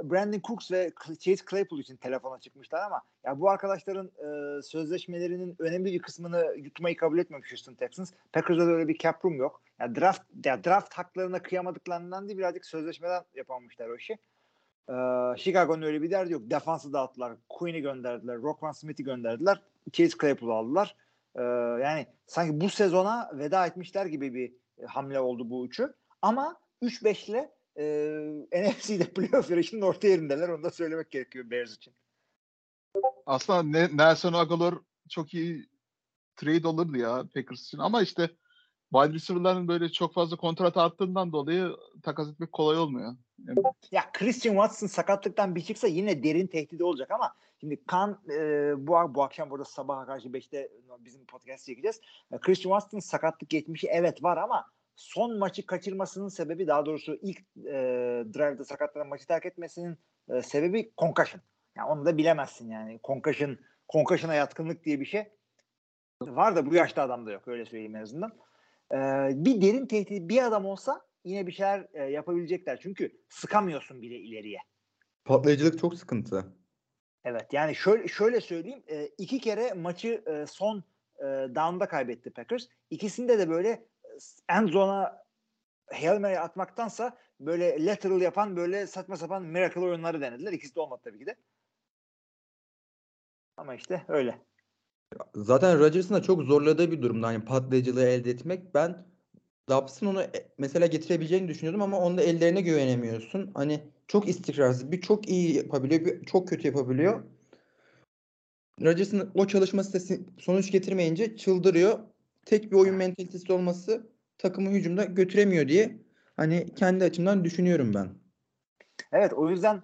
Brandon Cooks ve Chase Claypool için telefona çıkmışlar ama ya bu arkadaşların e, sözleşmelerinin önemli bir kısmını yutmayı kabul etmemiş Houston Texans. Packers'da da öyle bir cap room yok. Ya draft ya draft haklarına kıyamadıklarından değil birazcık sözleşmeden yapamamışlar o işi. Ee, Chicago'nun öyle bir derdi yok. Defansı dağıttılar. Quinn'i gönderdiler. Rockman Smith'i gönderdiler. Chase Claypool'u aldılar. Ee, yani sanki bu sezona veda etmişler gibi bir e, hamle oldu bu üçü. Ama 3-5 ile e, NFC'de playoff yarışının orta yerindeler. Onu da söylemek gerekiyor Bears için. Aslında ne, Nelson Aguilar çok iyi trade olurdu ya Packers için. Ama işte wide receiver'ların böyle çok fazla kontrat arttığından dolayı takas etmek kolay olmuyor. Yani... Ya Christian Watson sakatlıktan bir çıksa yine derin tehdidi olacak ama şimdi kan e, bu bu akşam burada sabaha karşı 5'te bizim podcast çekeceğiz. Christian Watson sakatlık geçmişi evet var ama son maçı kaçırmasının sebebi daha doğrusu ilk e, drive'da sakatlanan maçı terk etmesinin e, sebebi concussion. Yani onu da bilemezsin yani. Concussion, concussion'a yatkınlık diye bir şey var da bu yaşta adamda yok öyle söyleyeyim en azından. Ee, bir derin tehdit bir adam olsa yine bir şeyler e, yapabilecekler. Çünkü sıkamıyorsun bile ileriye. Patlayıcılık çok sıkıntı. Evet yani şöyle şöyle söyleyeyim. E, iki kere maçı e, son e, down'da kaybetti Packers. İkisinde de böyle e, end zone'a Hail Mary atmaktansa böyle lateral yapan böyle saçma sapan miracle oyunları denediler. İkisi de olmadı tabii ki de. Ama işte öyle. Zaten Rodgers'ın da çok zorladığı bir durumda hani patlayıcılığı elde etmek. Ben Dobbs'ın onu e, mesela getirebileceğini düşünüyordum ama onda ellerine güvenemiyorsun. Hani çok istikrarsız. Bir çok iyi yapabiliyor, bir çok kötü yapabiliyor. Rodgers'ın o çalışması sonuç getirmeyince çıldırıyor. Tek bir oyun mentalitesi olması takımı hücumda götüremiyor diye hani kendi açımdan düşünüyorum ben. Evet o yüzden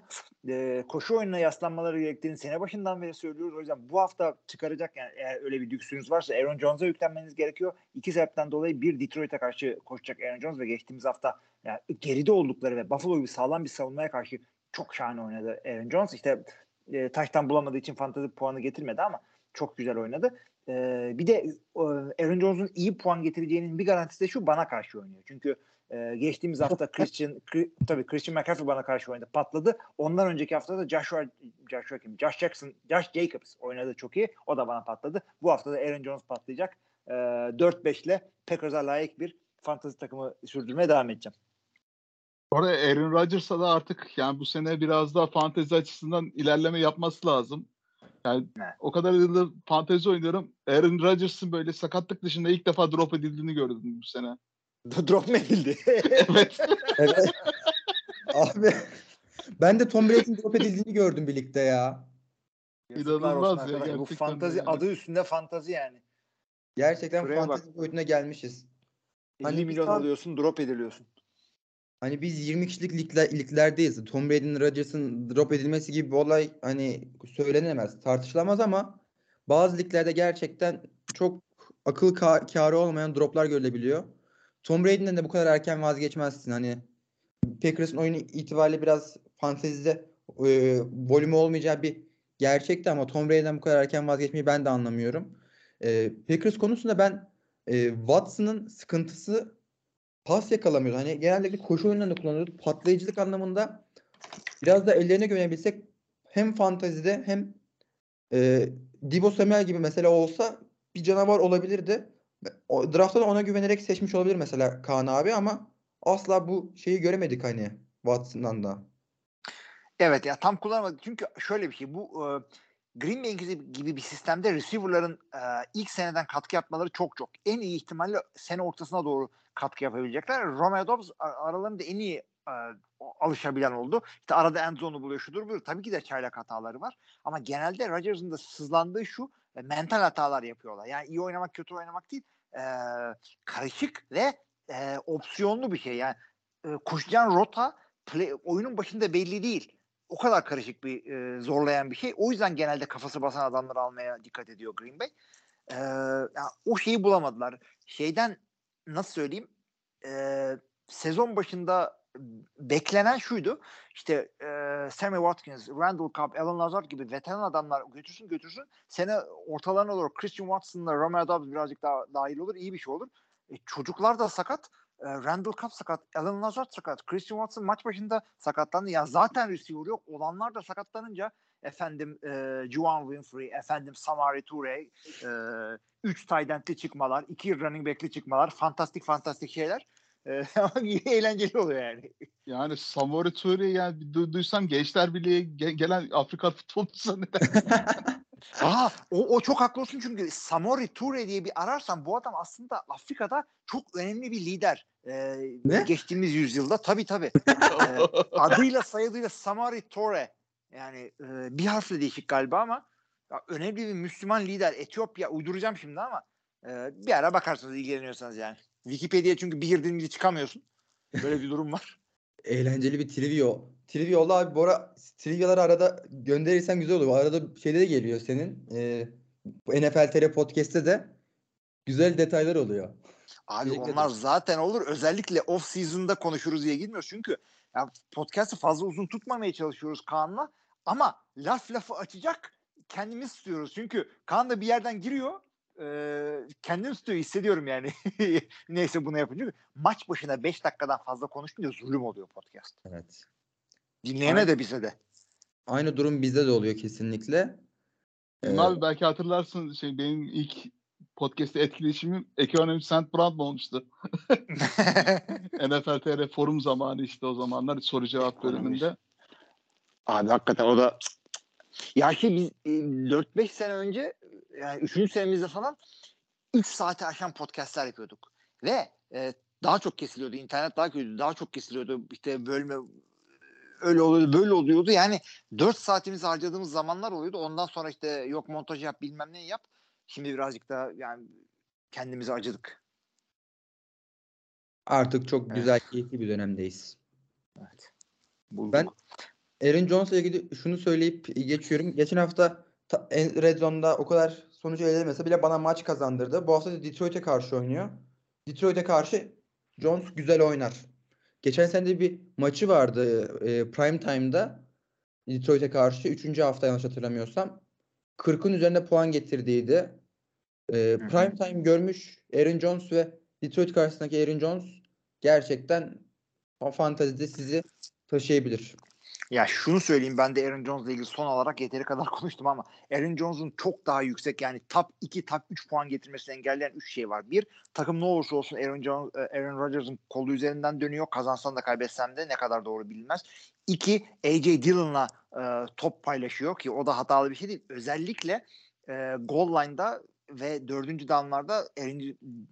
e, koşu oyununa yaslanmaları gerektiğini sene başından beri söylüyoruz. O yüzden bu hafta çıkaracak yani eğer öyle bir lüksünüz varsa Aaron Jones'a yüklenmeniz gerekiyor. İki sebepten dolayı bir Detroit'e karşı koşacak Aaron Jones ve geçtiğimiz hafta yani geride oldukları ve Buffalo gibi sağlam bir savunmaya karşı çok şahane oynadı Aaron Jones. İşte e, taştan bulamadığı için fantasy puanı getirmedi ama çok güzel oynadı. E, bir de e, Aaron Jones'un iyi puan getireceğinin bir garantisi de şu bana karşı oynuyor. Çünkü ee, geçtiğimiz hafta Christian tabii Christian McCaffrey bana karşı oynadı. Patladı. Ondan önceki hafta da Joshua Joshua kim? Josh Jackson, Josh Jacobs oynadı çok iyi. O da bana patladı. Bu hafta da Aaron Jones patlayacak. Ee, 4-5 ile Packers'a layık bir fantasy takımı sürdürmeye devam edeceğim. Orada Aaron Rodgers'a da artık yani bu sene biraz daha fantezi açısından ilerleme yapması lazım. Yani ne? o kadar yıldır fantezi oynuyorum. Aaron Rodgers'ın böyle sakatlık dışında ilk defa drop edildiğini gördüm bu sene. Drop mu edildi? evet. evet. Abi ben de Tom Brady'nin drop edildiğini gördüm birlikte ya. İnanılmaz ya. Bu fantazi yani. adı üstünde fantazi yani. Gerçekten Şuraya fantazi bak. boyutuna gelmişiz. 50 hani milyon tam, alıyorsun drop ediliyorsun. Hani biz 20 kişilik ligler, liglerdeyiz. Tom Brady'nin Rodgers'ın drop edilmesi gibi bir olay hani söylenemez, tartışılamaz ama bazı liglerde gerçekten çok akıl kârı olmayan droplar görülebiliyor. Tom Brady'den de bu kadar erken vazgeçmezsin. Hani Packers'ın oyunu itibariyle biraz fantezide e, volümü olmayacağı bir gerçekti ama Tom Brady'den bu kadar erken vazgeçmeyi ben de anlamıyorum. E, Packers konusunda ben e, Watson'ın sıkıntısı pas yakalamıyordu. Hani genellikle koşu oyunlarında kullanıyordu. Patlayıcılık anlamında biraz da ellerine güvenebilsek hem fantazide hem e, Dibo Samuel gibi mesela olsa bir canavar olabilirdi. O, draft'ta ona güvenerek seçmiş olabilir mesela Kaan abi ama asla bu şeyi göremedik hani Watson'dan da. Evet ya tam kullanmadı. Çünkü şöyle bir şey bu e, Green Bay gibi bir sistemde receiver'ların e, ilk seneden katkı yapmaları çok çok. En iyi ihtimalle sene ortasına doğru katkı yapabilecekler. Romeo Dobbs aralarında en iyi e, alışabilen oldu. İşte arada end zone'u buluyor şudur budur. Tabii ki de çaylak hataları var. Ama genelde Rodgers'ın da sızlandığı şu e, mental hatalar yapıyorlar. Yani iyi oynamak kötü oynamak değil. E, karışık ve e, opsiyonlu bir şey. Yani e, koşacağın rota play, oyunun başında belli değil. O kadar karışık bir e, zorlayan bir şey. O yüzden genelde kafası basan adamları almaya dikkat ediyor Green Bay. E, yani o şeyi bulamadılar. Şeyden nasıl söyleyeyim? E, sezon başında beklenen şuydu. İşte e, Sammy Watkins, Randall Cobb, Alan Lazard gibi veteran adamlar götürsün götürsün. Sene ortalarına doğru Christian Watson'la Romeo Dobbs birazcık daha dahil olur. iyi bir şey olur. E, çocuklar da sakat. E, Randall Cobb sakat, Alan Lazard sakat, Christian Watson maç başında sakatlandı. Ya zaten receiver yok. Olanlar da sakatlanınca efendim e, Juwan Winfrey, efendim Samari Toure, e, üç tight çıkmalar, iki running back'li çıkmalar, fantastik fantastik şeyler. E, eğlenceli oluyor yani. Yani Samori Toure yani du- duysam Gençler Birliği'ye ge- gelen Afrika futbolcusu zanneder. Aa, o, o çok haklı olsun çünkü Samori Toure diye bir ararsan bu adam aslında Afrika'da çok önemli bir lider. Ee, Ne? Geçtiğimiz yüzyılda tabii tabii. Ee, adıyla sayıdıyla Samori Toure. Yani e, bir harfle değişik galiba ama ya, önemli bir Müslüman lider. Etiyopya uyduracağım şimdi ama e, bir ara bakarsınız ilgileniyorsanız yani. Wikipedia çünkü bir girdiğinde çıkamıyorsun. Böyle bir durum var. Eğlenceli bir trivia. Trivia oldu abi. Bora trivyaları arada gönderirsen güzel olur. Arada şeyde de geliyor senin. E, bu NFL TR Podcast'te de güzel detaylar oluyor. Abi Teşekkür onlar ederim. zaten olur. Özellikle off season'da konuşuruz diye gitmiyoruz. Çünkü ya podcast'ı fazla uzun tutmamaya çalışıyoruz Kaan'la. Ama laf lafı açacak kendimiz tutuyoruz. Çünkü Kaan da bir yerden giriyor. E, kendim tutuyor hissediyorum yani. Neyse bunu yapınca. Maç başına 5 dakikadan fazla konuşunca zulüm oluyor podcast. Evet. Dinleyene de bize de. Aynı durum bizde de oluyor kesinlikle. Ee, abi belki hatırlarsın şey benim ilk podcast'te etkileşimim Ekonomi Sent Brand olmuştu. NFL TR forum zamanı işte o zamanlar soru cevap bölümünde. Abi hakikaten o da ya şey biz e, 4-5 sene önce yani 3. senemizde falan 3 saate aşan podcastler yapıyorduk. Ve e, daha çok kesiliyordu. İnternet daha kötüydü. Daha çok kesiliyordu. İşte bölme öyle oluyordu böyle oluyordu. Yani 4 saatimizi harcadığımız zamanlar oluyordu. Ondan sonra işte yok montaj yap bilmem ne yap. Şimdi birazcık da yani kendimizi acıdık. Artık çok Evet. güzel, keyifli bir dönemdeyiz. Evet. Bulduk. Ben Aaron Jones'la ilgili şunu söyleyip geçiyorum. Geçen hafta ta- en- Red Zone'da o kadar sonucu elde edemese bile bana maç kazandırdı. Bu hafta da Detroit'e karşı oynuyor. Detroit'e karşı Jones güzel oynar. Geçen sene de bir maçı vardı e, prime time'da Detroit'e karşı. Üçüncü hafta yanlış hatırlamıyorsam. 40'ın üzerinde puan getirdiydi. E, prime time görmüş Aaron Jones ve Detroit karşısındaki Aaron Jones gerçekten fantezide sizi taşıyabilir. Ya şunu söyleyeyim ben de Aaron Jones'la ilgili son olarak yeteri kadar konuştum ama Aaron Jones'un çok daha yüksek yani top 2 top 3 puan getirmesini engelleyen 3 şey var. Bir takım ne olursa olsun Aaron Jones e, Aaron Rodgers'ın kolu üzerinden dönüyor. Kazansan da kaybetsen de ne kadar doğru bilinmez. İki AJ Dillon'la e, top paylaşıyor ki o da hatalı bir şey değil. Özellikle e, goal line'da ve dördüncü down'larda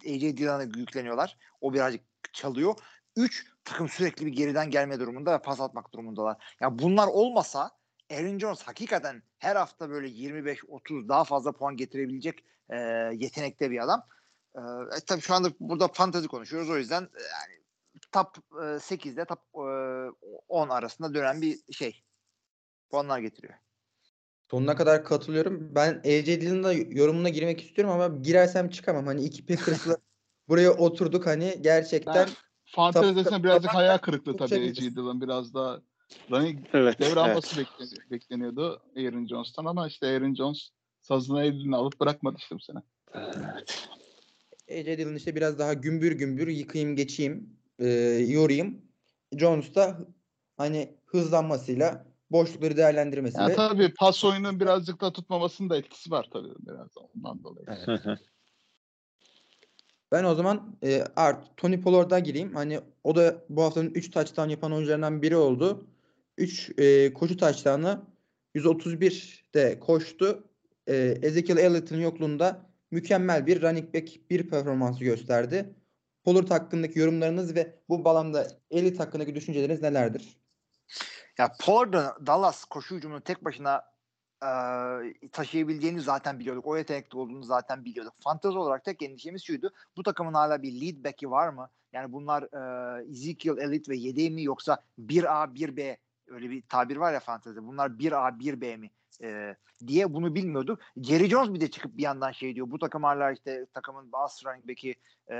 AJ Dillon'a yükleniyorlar. O birazcık çalıyor. Üç, takım sürekli bir geriden gelme durumunda ve pas atmak durumundalar. Ya bunlar olmasa Aaron Jones hakikaten her hafta böyle 25-30 daha fazla puan getirebilecek e, yetenekte bir adam. E, tabii şu anda burada fantezi konuşuyoruz o yüzden yani top e, 8'de top e, 10 arasında dönen bir şey. Puanlar getiriyor. Sonuna kadar katılıyorum. Ben AJ Dillon'un da yorumuna girmek istiyorum ama girersem çıkamam. Hani iki Packers'la buraya oturduk hani gerçekten Ben Fantezi Tabii, desem birazcık hayal kırıklığı tabii AJ Dillon biraz daha running Evet. devralması bekleniyor- bekleniyordu Aaron Jones'tan ama işte Aaron Jones sazını eline alıp bırakmadı işte bu sene. evet. AJ Dillon işte biraz daha gümbür gümbür yıkayım geçeyim e, yorayım. Jones da hani hızlanmasıyla boşlukları değerlendirmesiyle Yani tabii pas oyunun birazcık da tutmamasının da etkisi var tabii biraz da ondan dolayı. Evet. Ben o zaman e, art Tony Pollard'a gireyim. Hani o da bu haftanın 3 touchdown yapan oyuncularından biri oldu. 3 e, koşu touchdown'ı 131'de koştu. E, Ezekiel Elliott'ın yokluğunda mükemmel bir running back bir performansı gösterdi. Pollard hakkındaki yorumlarınız ve bu bağlamda Elliott hakkındaki düşünceleriniz nelerdir? Ya Pollard'ın Dallas koşu hücumunu tek başına e, taşıyabileceğini zaten biliyorduk. O yetenekli olduğunu zaten biliyorduk. Fantezi olarak tek endişemiz şuydu. Bu takımın hala bir lead back'i var mı? Yani bunlar e, Ezekiel Elliott ve yedeği mi yoksa 1A 1B öyle bir tabir var ya fantezide. Bunlar 1A 1B mi? E, diye bunu bilmiyorduk. Jerry Jones bir de çıkıp bir yandan şey diyor. Bu takım hala işte takımın bas running back'i e,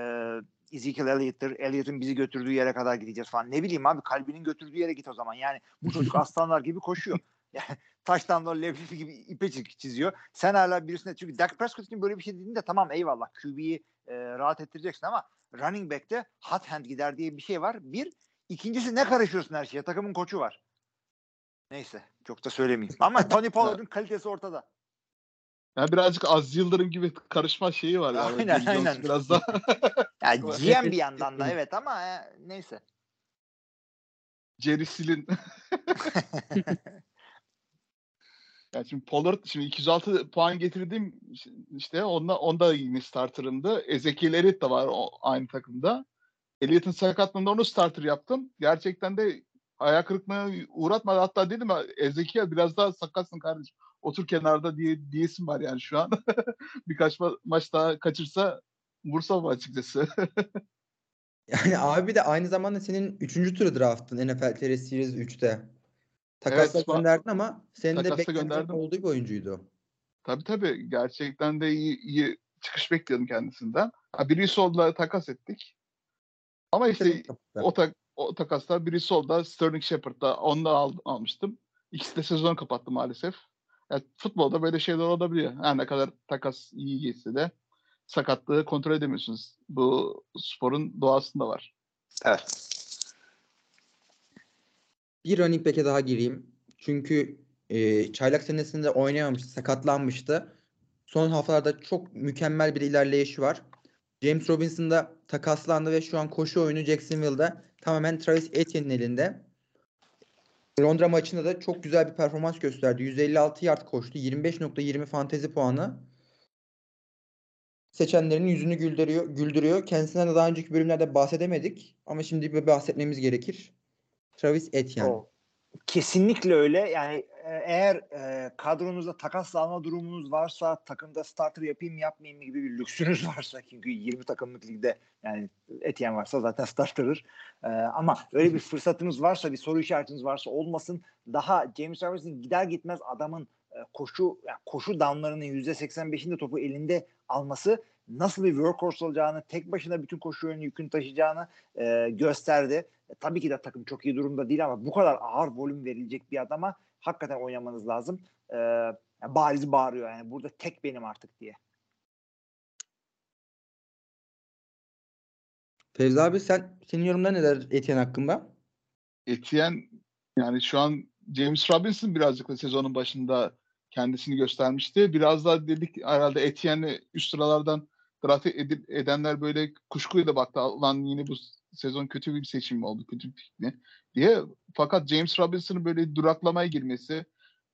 Ezekiel Elliott'tır. Elliott'ın bizi götürdüğü yere kadar gideceğiz falan. Ne bileyim abi kalbinin götürdüğü yere git o zaman. Yani bu çocuk aslanlar gibi koşuyor. Yani taştan leblebi gibi ipe çiziyor. Sen hala birisine çünkü Dak Prescott için böyle bir şey dediğinde tamam eyvallah QB'yi e, rahat ettireceksin ama running back'te hot hand gider diye bir şey var. Bir. ikincisi ne karışıyorsun her şeye? Takımın koçu var. Neyse çok da söylemeyeyim. Ama Tony Pollard'ın kalitesi ortada. Yani birazcık az Yıldırım gibi karışma şeyi var. Yani. Aynen, Jones aynen. Biraz da Yani GM bir yandan da evet ama e, neyse. Jerry Silin. Yani şimdi Pollard şimdi 206 puan getirdim işte onda onda yine starterımdı. Ezekiel Elliott da var o, aynı takımda. Elliott'ın sakatlığında onu starter yaptım. Gerçekten de ayak kırıklığına uğratmadı. Hatta dedim Ezekiel biraz daha sakatsın kardeşim. Otur kenarda diye diyesim var yani şu an. Birkaç ma- maç daha kaçırsa vursam açıkçası. Yani abi de aynı zamanda senin 3. turu draftın NFL Series 3'te. Takasla Evet, gönderdin ama senin de beklentinin olduğu bir oyuncuydu. tabii tabii. Gerçekten de iyi, iyi çıkış bekliyordum kendisinden. Ha, biri solda takas ettik. Ama işte o, tak, o takaslar biri solda Sterling Shepard'da onu da al, almıştım. İkisi de sezon kapattı maalesef. Yani futbolda böyle şeyler olabiliyor. Her ne kadar takas iyi geçse de sakatlığı kontrol edemiyorsunuz. Bu sporun doğasında var. Evet. Bir running back'e daha gireyim. Çünkü e, çaylak senesinde oynayamamıştı, sakatlanmıştı. Son haftalarda çok mükemmel bir ilerleyişi var. James Robinson da takaslandı ve şu an koşu oyunu Jacksonville'da tamamen Travis Etienne'in elinde. Londra maçında da çok güzel bir performans gösterdi. 156 yard koştu. 25.20 fantezi puanı. Seçenlerin yüzünü güldürüyor, güldürüyor. Kendisinden de daha önceki bölümlerde bahsedemedik. Ama şimdi bir bahsetmemiz gerekir. Travis Etienne. Kesinlikle öyle. Yani e, eğer e, kadronuzda takasla alma durumunuz varsa takımda starter yapayım yapmayayım gibi bir lüksünüz varsa çünkü 20 takımlık ligde yani Etienne varsa zaten starterır. E, ama öyle bir fırsatınız varsa bir soru işaretiniz varsa olmasın. Daha James Robinson gider gitmez adamın koşu yani koşu downlarının %85'inde topu elinde alması nasıl bir workhorse olacağını, tek başına bütün koşu oyunu yükünü taşıyacağını e, gösterdi. E, tabii ki de takım çok iyi durumda değil ama bu kadar ağır volüm verilecek bir adama hakikaten oynamanız lazım. E, yani bariz bağırıyor yani burada tek benim artık diye. Fevzi abi sen senin yorumlar neler Etienne hakkında? Etienne yani şu an James Robinson birazcık da sezonun başında kendisini göstermişti. Biraz daha dedik herhalde Etienne'i üst sıralardan draft edip, edenler böyle kuşkuyla baktı. Lan yine bu sezon kötü bir seçim oldu? Kötü bir pick mi? diye. Fakat James Robinson'ın böyle duraklamaya girmesi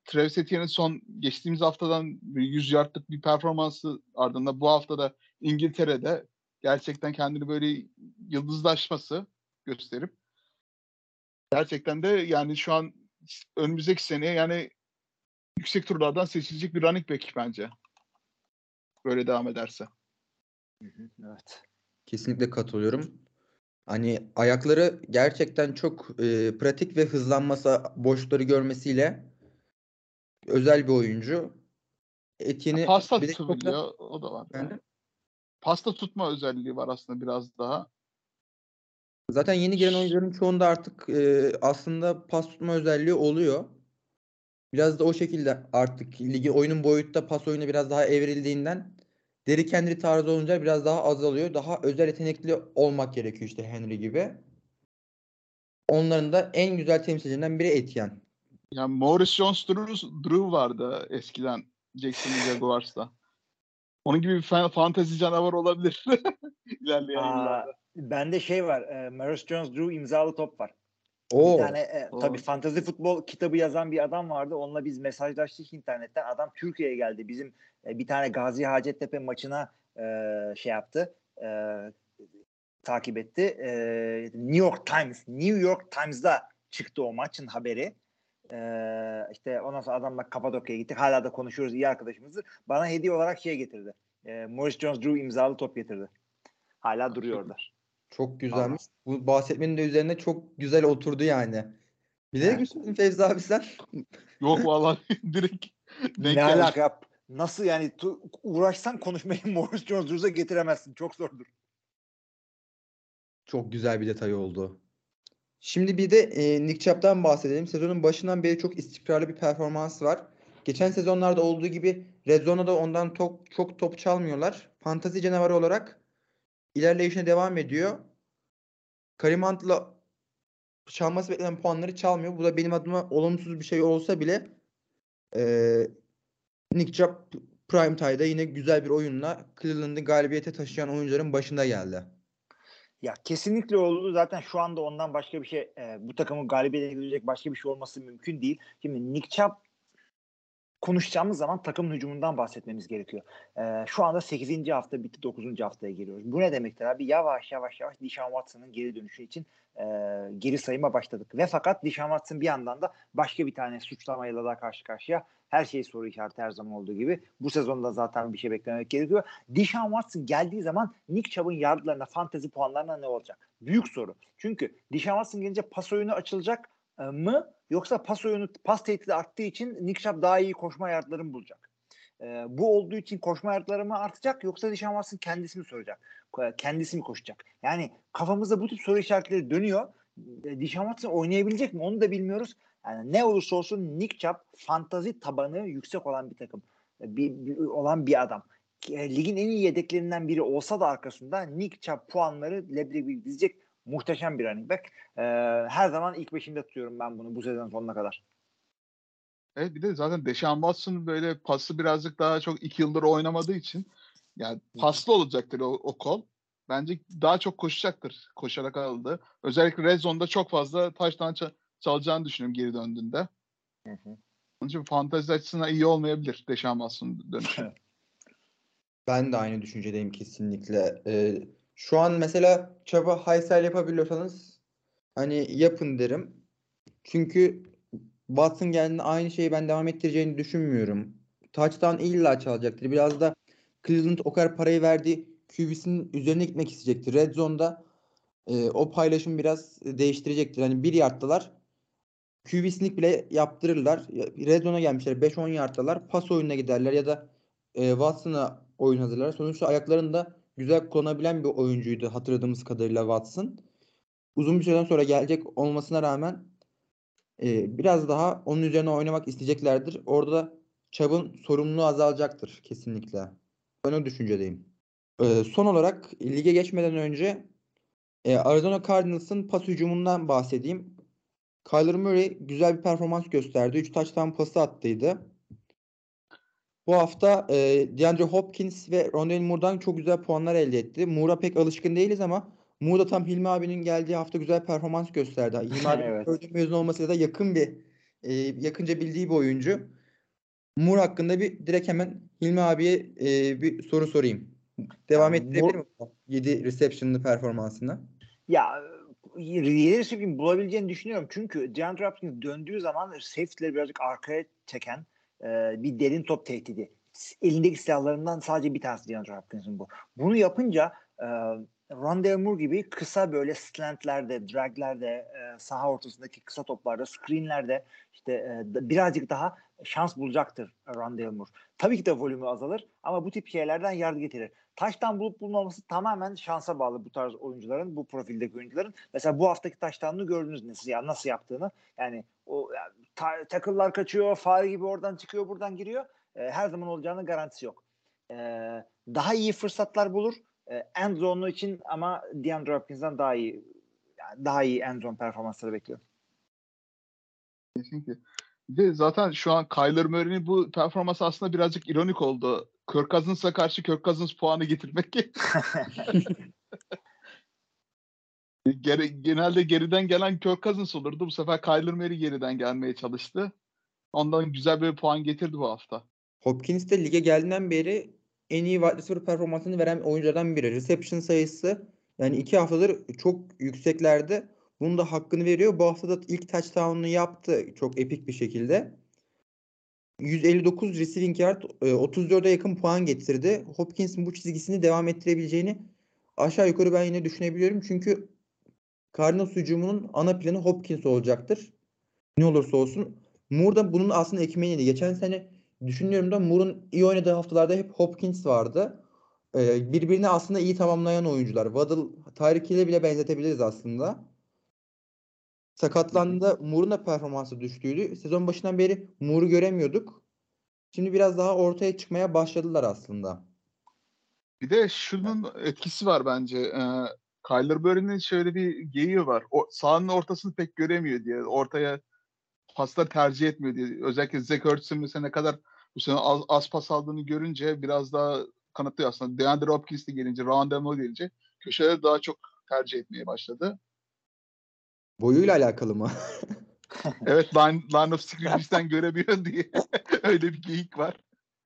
Travis Etienne'in son geçtiğimiz haftadan 100 yardlık bir performansı ardından bu haftada İngiltere'de gerçekten kendini böyle yıldızlaşması gösterip gerçekten de yani şu an önümüzdeki seneye yani yüksek turlardan seçilecek bir running back bence. Böyle devam ederse. Evet. Kesinlikle katılıyorum. Hani ayakları gerçekten çok e, pratik ve hızlanması, boşlukları görmesiyle özel bir oyuncu. Etienne'i Pasta tutabiliyor. O da var. yani. Pasta tutma özelliği var aslında biraz daha. Zaten yeni giren oyuncuların çoğunda artık e, aslında pas tutma özelliği oluyor. Biraz da o şekilde artık ligi oyunun boyutta pas oyunu biraz daha evrildiğinden Derrick Henry tarzı oyuncular biraz daha azalıyor. Daha özel yetenekli olmak gerekiyor işte Henry gibi. Onların da en güzel temsilcilerinden biri Etienne. Yani Maurice Jones-Drew Drew vardı eskiden Jacksonville Jaguars'ta. Onun gibi bir fan, fantezi canavar olabilir. İlerleyen Aa, yıllarda. bende şey var. E, Maurice Jones-Drew imzalı top var. Oo. Bir tane e, tabii fantasy futbol kitabı yazan bir adam vardı. Onunla biz mesajlaştık internetten. Adam Türkiye'ye geldi. Bizim e, bir tane Gazi Hacettepe maçına e, şey yaptı. E, takip etti. E, New York Times, New York Times'da çıktı o maçın haberi. E, işte ondan sonra adamla Kapadokya'ya gittik. Hala da konuşuyoruz iyi arkadaşımızdır. Bana hediye olarak şey getirdi. E, Maurice Jones-Drew imzalı top getirdi. Hala duruyor orada. Çok güzelmiş. Bu bahsetmenin de üzerine çok güzel oturdu yani. Bilerek mi söyledin Fevzi abi sen? Yok vallahi direkt denk Ne gelmiş. alaka yap? Nasıl yani tu- uğraşsan konuşmayı Maurice Jones-Drews'a getiremezsin. Çok zordur. Çok güzel bir detay oldu. Şimdi bir de e, Nick Chubb'dan bahsedelim. Sezonun başından beri çok istikrarlı bir performansı var. Geçen sezonlarda olduğu gibi Red Zone'da da ondan çok, çok top çalmıyorlar. Fantazi canavarı olarak ilerleyişine devam ediyor. Karim Hunt'la çalması beklenen puanları çalmıyor. Bu da benim adıma olumsuz bir şey olsa bile e, Nick Chubb Prime Time'da yine güzel bir oyunla Cleveland'ı galibiyete taşıyan oyuncuların başında geldi. Ya kesinlikle oldu. Zaten şu anda ondan başka bir şey e, bu takımın galibiyete gidecek başka bir şey olması mümkün değil. Şimdi Nick Chubb konuşacağımız zaman takımın hücumundan bahsetmemiz gerekiyor. E, şu anda 8. hafta bitti 9. haftaya giriyoruz. Bu ne demektir abi? Yavaş yavaş yavaş Deshaun Watson'ın geri dönüşü için e, geri sayıma başladık. Ve fakat Deshaun Watson bir yandan da başka bir tane suçlamayla da karşı karşıya. Her şey soru işareti her zaman olduğu gibi. Bu sezonda zaten bir şey beklemek gerekiyor. Deshaun Watson geldiği zaman Nick Chubb'ın yardlarına, fantezi puanlarına ne olacak? Büyük soru. Çünkü Deshaun Watson gelince pas oyunu açılacak mı? Yoksa pas oyunu, pas tehdidi arttığı için Nick Chubb daha iyi koşma yardları mı bulacak? Ee, bu olduğu için koşma yardları mı artacak yoksa Deshaun Watson kendisi mi soracak? Kendisi mi koşacak? Yani kafamızda bu tip soru işaretleri dönüyor. Deshaun Watson oynayabilecek mi onu da bilmiyoruz. Yani ne olursa olsun Nick Chubb fantazi tabanı yüksek olan bir takım. Bir, bir, olan bir adam. Ligin en iyi yedeklerinden biri olsa da arkasında Nick Chubb puanları leblebi dizecek muhteşem bir running back. Ee, her zaman ilk beşinde tutuyorum ben bunu bu sezon sonuna kadar. Evet bir de zaten Deshaun Watson böyle pası birazcık daha çok iki yıldır oynamadığı için yani paslı olacaktır o, o kol. Bence daha çok koşacaktır koşarak aldı. Özellikle red zone'da çok fazla taştan çalacağını düşünüyorum geri döndüğünde. Hı hı. Onun için fantezi açısından iyi olmayabilir Deshaun Watson dönüşü. Ben de aynı düşüncedeyim kesinlikle. Ee, şu an mesela çaba high sell yapabiliyorsanız hani yapın derim. Çünkü Watson geldiğinde aynı şeyi ben devam ettireceğini düşünmüyorum. Touchdown illa çalacaktır. Biraz da Cleveland o kadar parayı verdi. QB'sinin üzerine gitmek isteyecektir. Red Zone'da e, o paylaşım biraz değiştirecektir. Hani bir yardtalar QB'sini bile yaptırırlar. Red Zone'a gelmişler 5-10 yardtalar. Pas oyununa giderler ya da e, Watson'a oyun hazırlar. Sonuçta ayaklarında güzel kullanabilen bir oyuncuydu hatırladığımız kadarıyla Watson. Uzun bir süreden sonra gelecek olmasına rağmen e, biraz daha onun üzerine oynamak isteyeceklerdir. Orada Chubb'ın sorumluluğu azalacaktır kesinlikle. Ben o düşüncedeyim. E, son olarak lige geçmeden önce e, Arizona Cardinals'ın pas hücumundan bahsedeyim. Kyler Murray güzel bir performans gösterdi. 3 touchdown pası attıydı. Bu hafta e, DeAndre Hopkins ve Rondale Moore'dan çok güzel puanlar elde etti. Moore'a pek alışkın değiliz ama Moore da tam Hilmi abinin geldiği hafta güzel performans gösterdi. Hilmi abi evet. mezun olmasıyla da yakın bir e, yakınca bildiği bir oyuncu. Moore hakkında bir direkt hemen Hilmi abiye e, bir soru sorayım. Devam yani ettirebilir mi? 7 reception'lı performansını. Ya 7 reception bulabileceğini düşünüyorum. Çünkü DeAndre Hopkins döndüğü zaman safety'leri birazcık arkaya çeken e, bir derin top tehdidi. Elindeki silahlarından sadece bir tanesi DeAndre Hopkins'in bu. Bunu yapınca e, Rondale Moore gibi kısa böyle slantlerde, draglerde, e, saha ortasındaki kısa toplarda, screenlerde işte e, birazcık daha şans bulacaktır Rondale Moore. Tabii ki de volümü azalır ama bu tip şeylerden yardım getirir. Taştan bulup bulmaması tamamen şansa bağlı bu tarz oyuncuların, bu profildeki oyuncuların. Mesela bu haftaki taştanını gördünüz nasıl ya nasıl yaptığını. Yani o yani, ta- takıllar kaçıyor, fare gibi oradan çıkıyor, buradan giriyor. E, her zaman olacağının garantisi yok. E, daha iyi fırsatlar bulur. E, end zone'u için ama DeAndre Hopkins'den daha iyi yani daha iyi end zone performansları bekliyorum. Kesinlikle. Bir de zaten şu an Kyler Murray'nin bu performansı aslında birazcık ironik oldu. Kirk Cousins'a karşı Kirk Cousins puanı getirmek. Geri, genelde geriden gelen Kirk Cousins olurdu. Bu sefer Kyler Murray geriden gelmeye çalıştı. Ondan güzel bir puan getirdi bu hafta. Hopkins de lige geldiğinden beri en iyi wide receiver performansını veren oyunculardan biri. Reception sayısı yani iki haftadır çok yükseklerde. Bunun da hakkını veriyor. Bu hafta da ilk touchdown'unu yaptı çok epik bir şekilde. 159 receiving yard 34'e yakın puan getirdi. Hopkins'in bu çizgisini devam ettirebileceğini aşağı yukarı ben yine düşünebiliyorum. Çünkü Cardinals hücumunun ana planı Hopkins olacaktır. Ne olursa olsun. Moore bunun aslında ekmeğiydi. Geçen sene düşünüyorum da Moore'un iyi oynadığı haftalarda hep Hopkins vardı. Ee, birbirini aslında iyi tamamlayan oyuncular. Waddle, Tyreek Hill'e bile benzetebiliriz aslında. Sakatlandığında Moore'un da performansı düştüydü. Sezon başından beri Moore'u göremiyorduk. Şimdi biraz daha ortaya çıkmaya başladılar aslında. Bir de şunun etkisi var bence. Ee, Kyler Murray'nin şöyle bir geyiği var. O sahanın ortasını pek göremiyor diye. Ortaya paslar tercih etmiyor diye. Özellikle Zach Ertz'in mesela ne kadar bu sene az, az pas aldığını görünce biraz daha kanıtlıyor aslında. DeAndre Hopkins de gelince, Round gelince köşeleri daha çok tercih etmeye başladı. Boyuyla alakalı mı? evet line, line of scrimmage'den göremiyor diye. Öyle bir geyik var.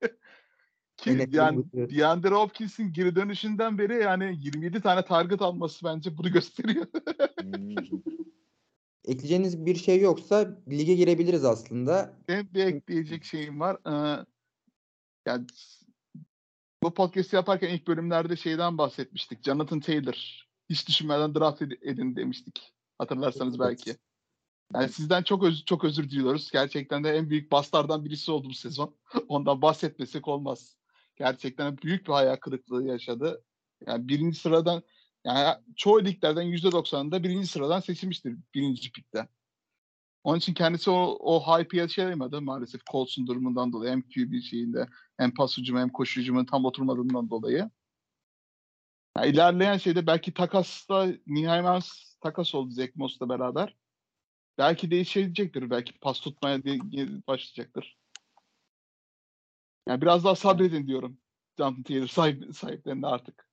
Ki yani. DeAndre Hopkins'in geri dönüşünden beri yani 27 tane target alması bence bunu gösteriyor. Ekleyeceğiniz bir şey yoksa lige girebiliriz aslında. Benim bir ekleyecek şeyim var. Ee, yani bu podcast'i yaparken ilk bölümlerde şeyden bahsetmiştik. Jonathan Taylor. Hiç düşünmeden draft ed- edin demiştik. Hatırlarsanız belki. Yani sizden çok öz çok özür diliyoruz. Gerçekten de en büyük bastardan birisi oldu bu sezon. Ondan bahsetmesek olmaz. Gerçekten büyük bir hayal kırıklığı yaşadı. Yani birinci sıradan yani çoğu liglerden %90'ında birinci sıradan seçilmiştir birinci pikten. Onun için kendisi o, o hype'ı yaşayamadı maalesef Colts'un durumundan dolayı. Hem QB şeyinde hem pas hücumu hem koşu hücumunun tam oturmadığından dolayı. Yani ilerleyen şeyde belki takasta Nihai Mans takas oldu Zach Moss'la beraber. Belki değişecektir. Belki pas tutmaya başlayacaktır. Yani biraz daha sabredin diyorum. Jonathan Taylor sahip, sahiplerinde artık.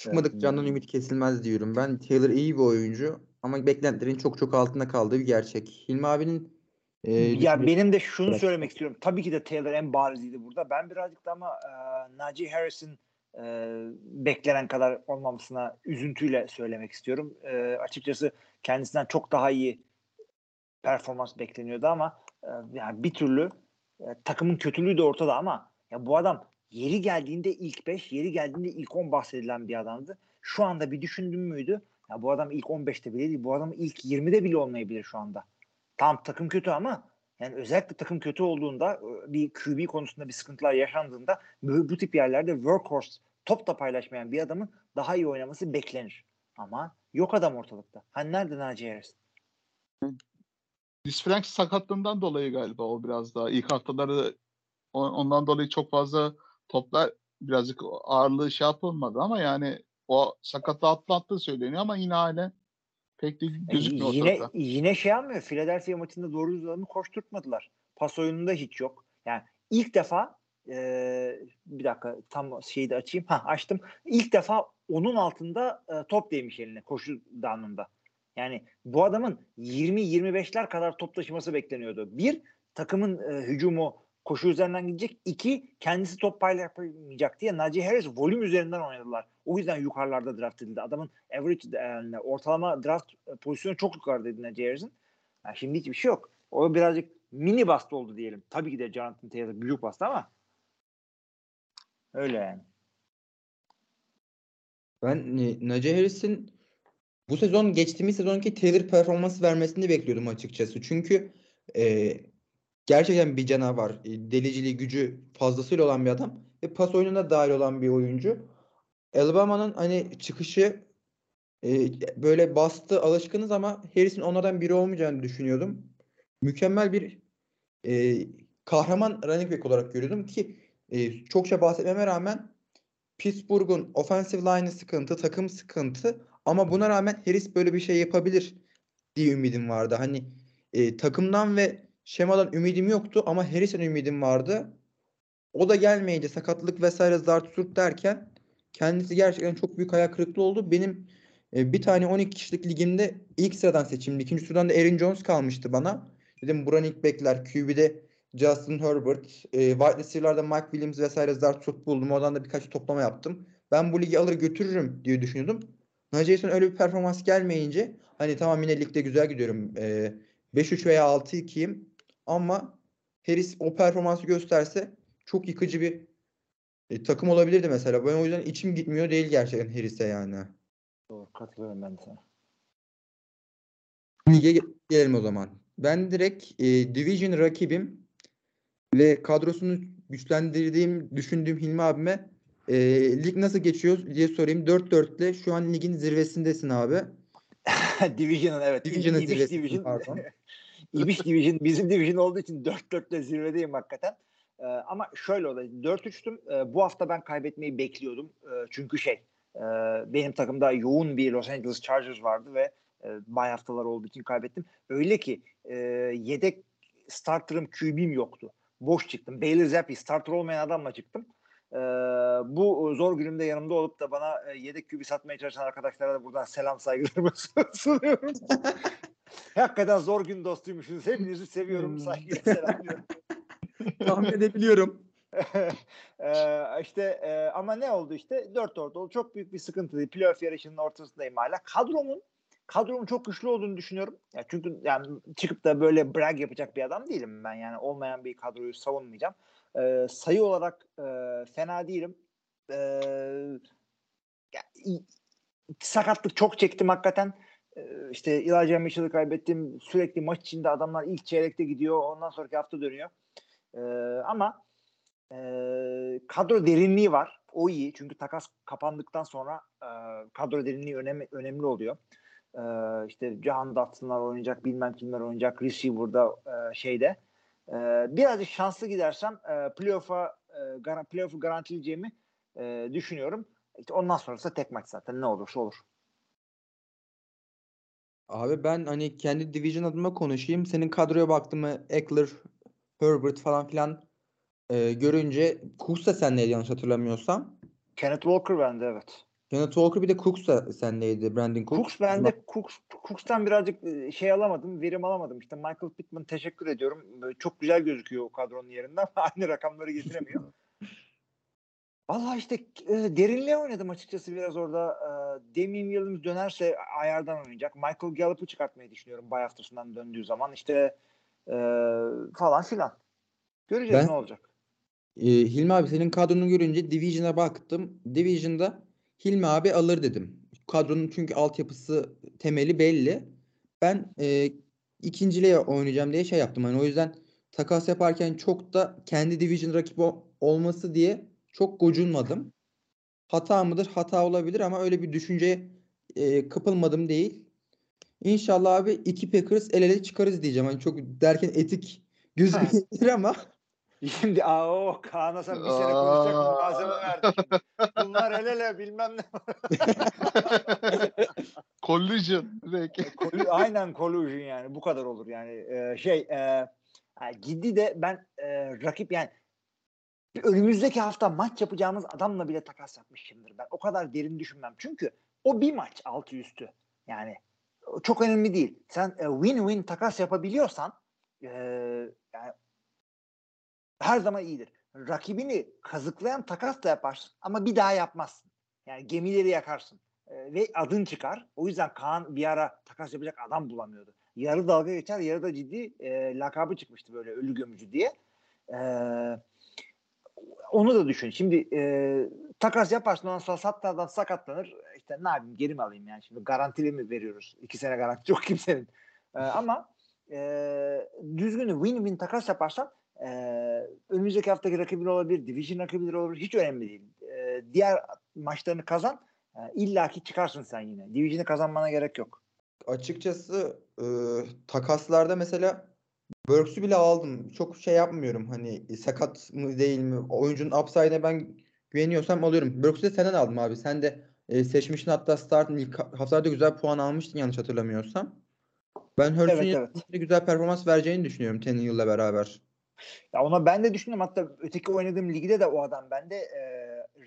Çıkmadık candan ümit kesilmez diyorum. Ben Taylor iyi bir oyuncu ama beklentilerin çok çok altında kaldığı bir gerçek. Hilmi abinin e, ya benim de şunu söylemek istiyorum. Tabii ki de Taylor en bariziydi burada. Ben birazcık da ama e, Najee Harris'in e, beklenen kadar olmamasına üzüntüyle söylemek istiyorum. E, açıkçası kendisinden çok daha iyi performans bekleniyordu ama e, yani bir türlü e, takımın kötülüğü de ortada ama ya bu adam yeri geldiğinde ilk 5, yeri geldiğinde ilk 10 bahsedilen bir adamdı. Şu anda bir düşündüm müydü? Ya bu adam ilk 15'te bile değil. Bu adam ilk 20'de bile olmayabilir şu anda. Tam takım kötü ama yani özellikle takım kötü olduğunda e, bir QB konusunda bir sıkıntılar yaşandığında bu, bu tip yerlerde workhorse top da paylaşmayan bir adamın daha iyi oynaması beklenir. Ama yok adam ortalıkta. Hani nerede Naci Harris? Chris sakatlığından dolayı galiba o biraz daha. ilk haftaları ondan dolayı çok fazla toplar birazcık ağırlığı şey yapılmadı ama yani o sakatlığı atlattığı söyleniyor ama yine hala pek de gözükmüyor yine ortalıkta. yine şey yapmıyor. Philadelphia maçında doğru düzgün koşturtmadılar. Pas oyununda hiç yok. Yani ilk defa e, bir dakika tam şeyi de açayım. Ha açtım. İlk defa onun altında e, top değmiş eline koşu danında. Yani bu adamın 20-25'ler kadar top taşıması bekleniyordu. Bir, takımın e, hücumu koşu üzerinden gidecek. İki, kendisi top paylaşmayacak diye Najee Harris volüm üzerinden oynadılar. O yüzden yukarılarda draft edildi. Adamın average yani ortalama draft e, pozisyonu çok yukarıdaydı Najee Harris'in. Yani şimdi hiçbir şey yok. O birazcık mini bastı oldu diyelim. Tabii ki de Jonathan Taylor büyük bastı ama öyle yani. Ben e, Najee Harris'in bu sezon geçtiğimiz sezonki Taylor performansı vermesini bekliyordum açıkçası. Çünkü e, gerçekten bir canavar. E, deliciliği, gücü fazlasıyla olan bir adam ve pas oyununa dahil olan bir oyuncu. Alabama'nın hani çıkışı e, böyle bastı alışkınız ama Harris'in onlardan biri olmayacağını düşünüyordum. Mükemmel bir e, kahraman running back olarak görüyordum ki e, çokça bahsetmeme rağmen Pittsburgh'un offensive line'ı sıkıntı, takım sıkıntı ama buna rağmen Harris böyle bir şey yapabilir diye ümidim vardı. Hani e, takımdan ve şemadan ümidim yoktu ama Harris'in ümidim vardı. O da gelmeyince sakatlık vesaire zart surt derken kendisi gerçekten çok büyük hayal kırıklığı oldu. Benim e, bir tane 12 kişilik ligimde ilk sıradan seçimdi. İkinci sıradan da Aaron Jones kalmıştı bana. Dedim bu running back'ler QB'de Justin Herbert, e, wide receiver'larda Mike Williams vesaire zart surt buldum. Oradan da birkaç toplama yaptım. Ben bu ligi alır götürürüm diye düşünüyordum. Naceye'sin öyle bir performans gelmeyince hani tamam yine ligde güzel gidiyorum. E, 5-3 veya 6-2'yim ama Harris o performansı gösterse çok yıkıcı bir e, takım olabilirdi mesela. Ben o yüzden içim gitmiyor değil gerçekten Harris'e yani. Doğru katılıyorum ben de sana. Lige ge- gelelim o zaman. Ben direkt e, Division rakibim ve kadrosunu güçlendirdiğim, düşündüğüm Hilmi abime e, lig nasıl geçiyor diye sorayım. 4-4'le şu an ligin zirvesindesin abi. Division'ın evet. Division'ın zirvesi, Division. pardon. İbiş Division bizim Division olduğu için 4-4'te zirvedeyim hakikaten. Ee, ama şöyle oldu. 4-3'tüm. Ee, bu hafta ben kaybetmeyi bekliyordum. Ee, çünkü şey e, benim takımda yoğun bir Los Angeles Chargers vardı ve e, bay haftalar olduğu için kaybettim. Öyle ki e, yedek starter'ım QB'm yoktu. Boş çıktım. Bailey Zappi starter olmayan adamla çıktım. Ee, bu zor günümde yanımda olup da bana e, yedek QB satmaya çalışan arkadaşlara da buradan selam saygılarımı sunuyorum. Hakikaten zor gün dostuymuşsunuz. Hepinizi seviyorum. Hmm. Saygıyla selamlıyorum. Tahmin edebiliyorum. ee, işte e, ama ne oldu işte 4 4 oldu. Çok büyük bir sıkıntı değil. Playoff yarışının ortasındayım hala. Kadromun kadromun çok güçlü olduğunu düşünüyorum. Ya çünkü yani çıkıp da böyle brag yapacak bir adam değilim ben. Yani olmayan bir kadroyu savunmayacağım. Ee, sayı olarak e, fena değilim. Ee, ya, sakatlık çok çektim hakikaten. Ee, işte Elijah Mitchell'ı kaybettim. Sürekli maç içinde adamlar ilk çeyrekte gidiyor. Ondan sonraki hafta dönüyor. Ee, ama e, kadro derinliği var. O iyi. Çünkü takas kapandıktan sonra e, kadro derinliği önemli, önemli oluyor. E, işte Jahan Dotson'lar oynayacak, bilmem kimler oynayacak. Receiver'da e, şeyde. E, birazcık şanslı gidersem e, playoff'a e, playoff'u garantileyeceğimi e, düşünüyorum. İşte ondan sonrası tek maç zaten. Ne olursa olur. Abi ben hani kendi division adıma konuşayım. Senin kadroya baktım mı Eckler, Herbert falan filan e, görünce Cooks da sendeydi yanlış hatırlamıyorsam. Kenneth Walker bende evet. Kenneth Walker bir de Cooks da sendeydi. Brandon Cooks. Cooks bende Cooks, Cooks'tan birazcık e, şey alamadım, verim alamadım. İşte Michael Pittman teşekkür ediyorum. Böyle çok güzel gözüküyor o kadronun yerinde ama aynı rakamları getiremiyor. Vallahi işte e, derinliğe oynadım açıkçası biraz orada. E, Damian Williams dönerse ayardan oynayacak. Michael Gallup'u çıkartmayı düşünüyorum bay haftasından döndüğü zaman. İşte e, falan filan. Göreceğiz Ben- ne olacak. Ee, Hilmi abi senin kadronu görünce Division'a baktım. Division'da Hilmi abi alır dedim. Kadronun çünkü altyapısı temeli belli. Ben e, ikinciliğe oynayacağım diye şey yaptım. Hani o yüzden takas yaparken çok da kendi Division rakibi olması diye çok gocunmadım. Hata mıdır? Hata olabilir ama öyle bir düşünceye e, kapılmadım değil. İnşallah abi iki Packers el ele çıkarız diyeceğim. Hani çok derken etik gözükmeyebilir ama Şimdi aa o Kaan'a sen bir sene konuşacak malzeme verdin. Bunlar el ele bilmem ne. Collision direkt. Collu- Aynen collusion yani bu kadar olur yani Ee, şey e, ciddi de ben e, rakip yani önümüzdeki hafta maç yapacağımız adamla bile takas yapmışımdır ben o kadar derin düşünmem çünkü o bir maç altı üstü yani çok önemli değil sen e, win-win takas yapabiliyorsan e, yani her zaman iyidir rakibini kazıklayan takas da yaparsın ama bir daha yapmazsın yani gemileri yakarsın e, ve adın çıkar. O yüzden Kaan bir ara takas yapacak adam bulamıyordu. Yarı dalga geçer, yarı da ciddi e, lakabı çıkmıştı böyle ölü gömücü diye. E, onu da düşün. Şimdi e, takas yaparsın ondan sonra satlardan sakatlanır. İşte ne yapayım geri mi alayım yani şimdi garantili mi veriyoruz? İki sene garanti yok kimsenin. E, ama e, düzgün win-win takas yaparsan e, önümüzdeki haftaki rakibin olabilir, division rakibin olabilir. Hiç önemli değil. E, diğer maçlarını kazan. E, İlla ki çıkarsın sen yine. Division'ı kazanmana gerek yok. açıkçası e, takaslarda mesela Burks'ü bile aldım. Çok şey yapmıyorum. Hani sakat mı değil mi? Oyuncunun upside'ine ben güveniyorsam alıyorum. Burks'ü de senden aldım abi. Sen de e, seçmiştin hatta startın ilk ha- haftalarda güzel puan almıştın yanlış hatırlamıyorsam. Ben Hurts'un Evet, yanında güzel performans vereceğini düşünüyorum Tannehill'le beraber. Ya ona ben de düşündüm. Hatta öteki oynadığım ligde de o adam ben de e,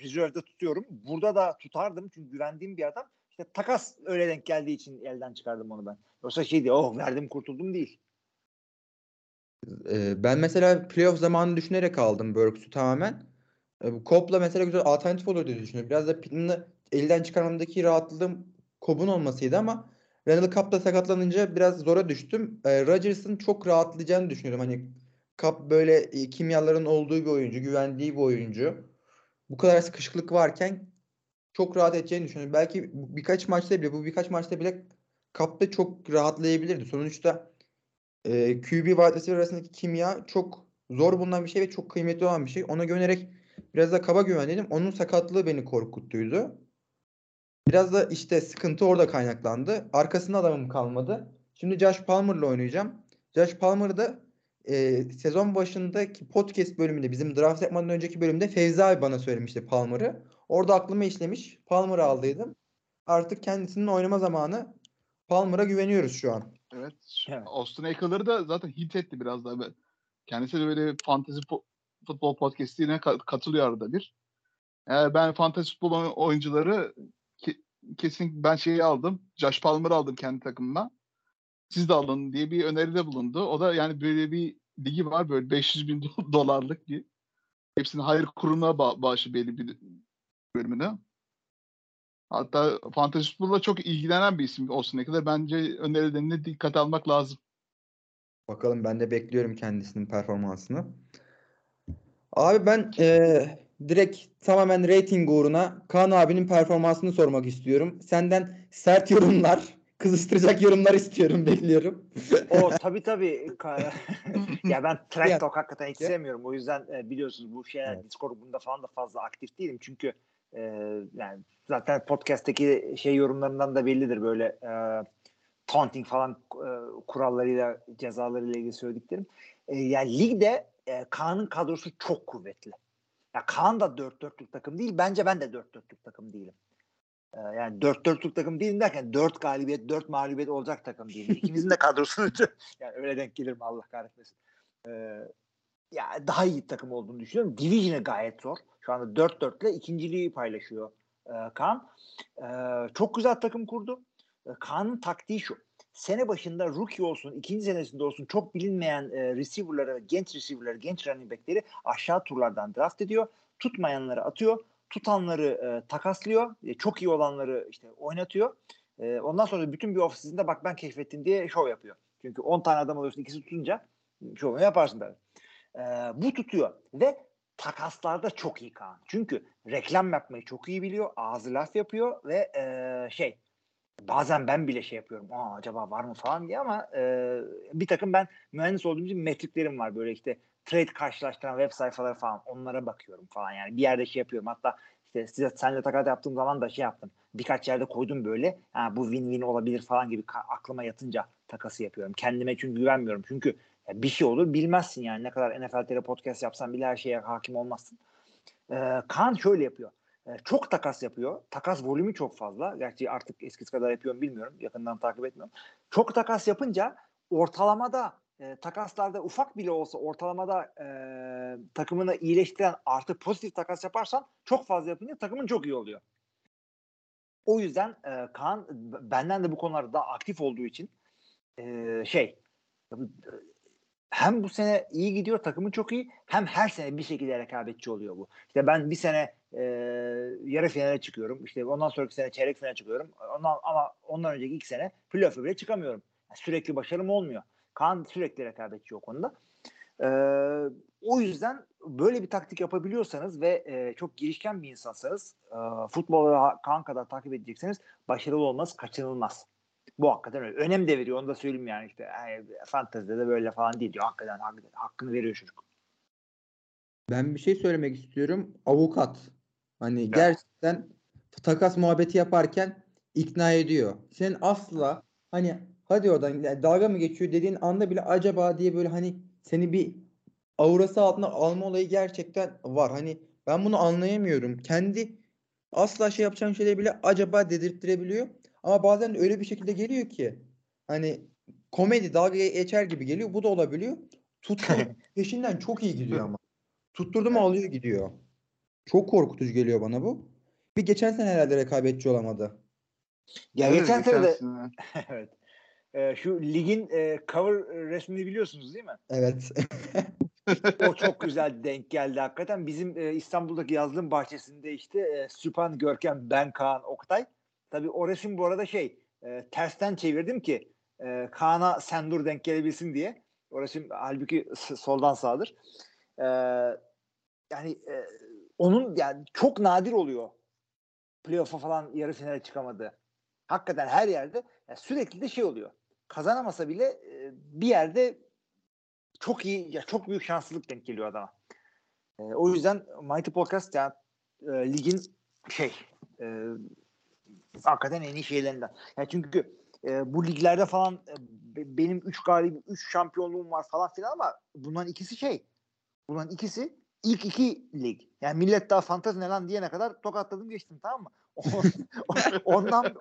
reserve'de tutuyorum. Burada da tutardım çünkü güvendiğim bir adam. İşte takas öyle denk geldiği için elden çıkardım onu ben. Yoksa şey diye oh verdim kurtuldum değil. Ben mesela playoff zamanını düşünerek aldım Burks'ü tamamen. E, mesela güzel alternatif olur diye düşünüyorum. Biraz da Pittman'ı elden çıkarmamdaki rahatlığım Cobb'un olmasıydı ama Randall Cobb da sakatlanınca biraz zora düştüm. E, Rodgers'ın çok rahatlayacağını düşünüyorum. Hani Cobb böyle e, kimyaların olduğu bir oyuncu, güvendiği bir oyuncu. Bu kadar sıkışıklık varken çok rahat edeceğini düşünüyorum. Belki birkaç maçta bile, bu birkaç maçta bile da çok rahatlayabilirdi. Sonuçta e, QB wide receiver arasındaki kimya çok zor bulunan bir şey ve çok kıymetli olan bir şey. Ona güvenerek biraz da kaba güvendim. Onun sakatlığı beni korkuttuydu. Biraz da işte sıkıntı orada kaynaklandı. Arkasında adamım kalmadı. Şimdi Josh Palmer'la oynayacağım. Josh Palmer'da e, sezon başındaki podcast bölümünde bizim draft yapmadan önceki bölümde Fevzi abi bana söylemişti Palmer'ı. Orada aklıma işlemiş. Palmer'ı aldıydım. Artık kendisinin oynama zamanı. Palmer'a güveniyoruz şu an. Evet. Evet. Austin Eckler'ı da zaten hit etti biraz daha. Kendisi de böyle fantasy po- futbol podcast'ine ka- katılıyor arada bir. Eğer ben fantasy futbol oy- oyuncuları ke- kesin ben şeyi aldım. Josh Palmer'ı aldım kendi takımıma. Siz de alın diye bir öneride bulundu. O da yani böyle bir ligi var böyle 500 bin do- dolarlık bir. Hepsini hayır kurumuna ba- bağışı belli bir bölümünü. Hatta fantasy futbolla çok ilgilenen bir isim olsun ne kadar bence önerilerine dikkat almak lazım. Bakalım ben de bekliyorum kendisinin performansını. Abi ben e, direkt tamamen rating uğruna Kaan abinin performansını sormak istiyorum. Senden sert yorumlar, kızıştıracak yorumlar istiyorum, bekliyorum. O tabii tabii. Ka- ya ben trash talk hakikaten hiç sevmiyorum. O yüzden e, biliyorsunuz bu şeyler Evet. Discord grubunda falan da fazla aktif değilim. Çünkü e, yani zaten podcast'teki şey yorumlarından da bellidir böyle e, taunting falan e, kurallarıyla cezalarıyla ilgili söylediklerim. E, yani ligde e, Kaan'ın kadrosu çok kuvvetli. Ya Kaan da 4-4'lük takım değil. Bence ben de 4-4'lük takım değilim. Ee, yani 4-4'lük takım değilim derken 4 galibiyet 4 mağlubiyet olacak takım değilim. İkimizin de kadrosunu yani öyle denk gelir mi Allah kahretmesin. Ee, ya daha iyi takım olduğunu düşünüyorum. Division'ı gayet zor. Şu anda 4-4 ile ikinciliği paylaşıyor e, Kaan. E, çok güzel takım kurdu. E, Kaan'ın taktiği şu. Sene başında rookie olsun, ikinci senesinde olsun çok bilinmeyen e, receiver'ları, genç receiver'ları, genç running back'leri aşağı turlardan draft ediyor. Tutmayanları atıyor. Tutanları e, takaslıyor. E, çok iyi olanları işte oynatıyor. E, ondan sonra bütün bir ofisinde bak ben keşfettim diye şov yapıyor. Çünkü 10 tane adam alıyorsun ikisi tutunca şovunu yaparsın tabii. E, bu tutuyor ve takaslarda çok iyi Kaan. Çünkü reklam yapmayı çok iyi biliyor. Ağzı laf yapıyor ve e, şey bazen ben bile şey yapıyorum. Aa acaba var mı falan diye ama e, bir takım ben mühendis olduğum için metriklerim var. Böyle işte trade karşılaştıran web sayfaları falan onlara bakıyorum falan yani bir yerde şey yapıyorum. Hatta işte size senle takat yaptığım zaman da şey yaptım. Birkaç yerde koydum böyle. Ha, bu win-win olabilir falan gibi aklıma yatınca takası yapıyorum. Kendime çünkü güvenmiyorum. Çünkü bir şey olur bilmezsin yani. Ne kadar NFL TR podcast yapsan bile her şeye hakim olmazsın. Ee, Kaan şöyle yapıyor. Ee, çok takas yapıyor. Takas volümü çok fazla. Gerçi artık eskisi kadar yapıyorum bilmiyorum. Yakından takip etmiyorum. Çok takas yapınca ortalamada e, takaslarda ufak bile olsa ortalamada e, takımını iyileştiren artı pozitif takas yaparsan çok fazla yapınca takımın çok iyi oluyor. O yüzden e, Kaan benden de bu konularda daha aktif olduğu için e, şey e, hem bu sene iyi gidiyor takımı çok iyi hem her sene bir şekilde rekabetçi oluyor bu. İşte ben bir sene e, yarı finale çıkıyorum. İşte ondan sonraki sene çeyrek finale çıkıyorum. Ondan, ama ondan önceki iki sene playoff'a bile çıkamıyorum. Yani sürekli başarım olmuyor. Kaan sürekli rekabetçi o konuda. Ee, o yüzden böyle bir taktik yapabiliyorsanız ve e, çok girişken bir insansanız e, futbolu Kaan kadar takip edecekseniz başarılı olmaz, kaçınılmaz. Bu hakikaten öyle. Önem de veriyor. Onu da söyleyeyim yani işte. Yani, fantezide de böyle falan değil diyor. Hakikaten hak- hakkını veriyor çocuk. Ben bir şey söylemek istiyorum. Avukat. Hani gerçekten takas muhabbeti yaparken ikna ediyor. Senin asla hani hadi oradan yani dalga mı geçiyor dediğin anda bile acaba diye böyle hani seni bir aurası altına alma olayı gerçekten var. Hani ben bunu anlayamıyorum. Kendi asla şey yapacağım şeyleri bile acaba dedirttirebiliyor. Ama bazen öyle bir şekilde geliyor ki hani komedi dalga geçer gibi geliyor. Bu da olabiliyor. Tutku peşinden çok iyi gidiyor ama. Tutturdu mu alıyor gidiyor. Çok korkutucu geliyor bana bu. Bir geçen sene herhalde rekabetçi olamadı. Ya Evet, geçen sene de evet. Ee, şu ligin e, cover resmini biliyorsunuz değil mi? Evet. O çok güzel denk geldi hakikaten. Bizim e, İstanbul'daki yazlım bahçesinde işte e, Süpan, Görkem, ben, Kaan, Oktay. Tabii o resim bu arada şey e, tersten çevirdim ki e, Kaan'a sen dur denk gelebilsin diye. O resim halbuki soldan sağdır. E, yani e, onun yani çok nadir oluyor. Playoff'a falan yarı finale çıkamadı. Hakikaten her yerde yani sürekli de şey oluyor. Kazanamasa bile e, bir yerde çok iyi ya çok büyük şanslılık denk geliyor adama. E, o yüzden Mighty Podcast yani e, ligin şey e, Hakikaten en iyi şeylerinden. Yani çünkü e, bu liglerde falan e, benim 3 galip 3 şampiyonluğum var falan filan ama bunların ikisi şey. Bunların ikisi ilk iki lig. Yani millet daha fantezi ne lan diyene kadar tokatladım geçtim tamam mı? Ondan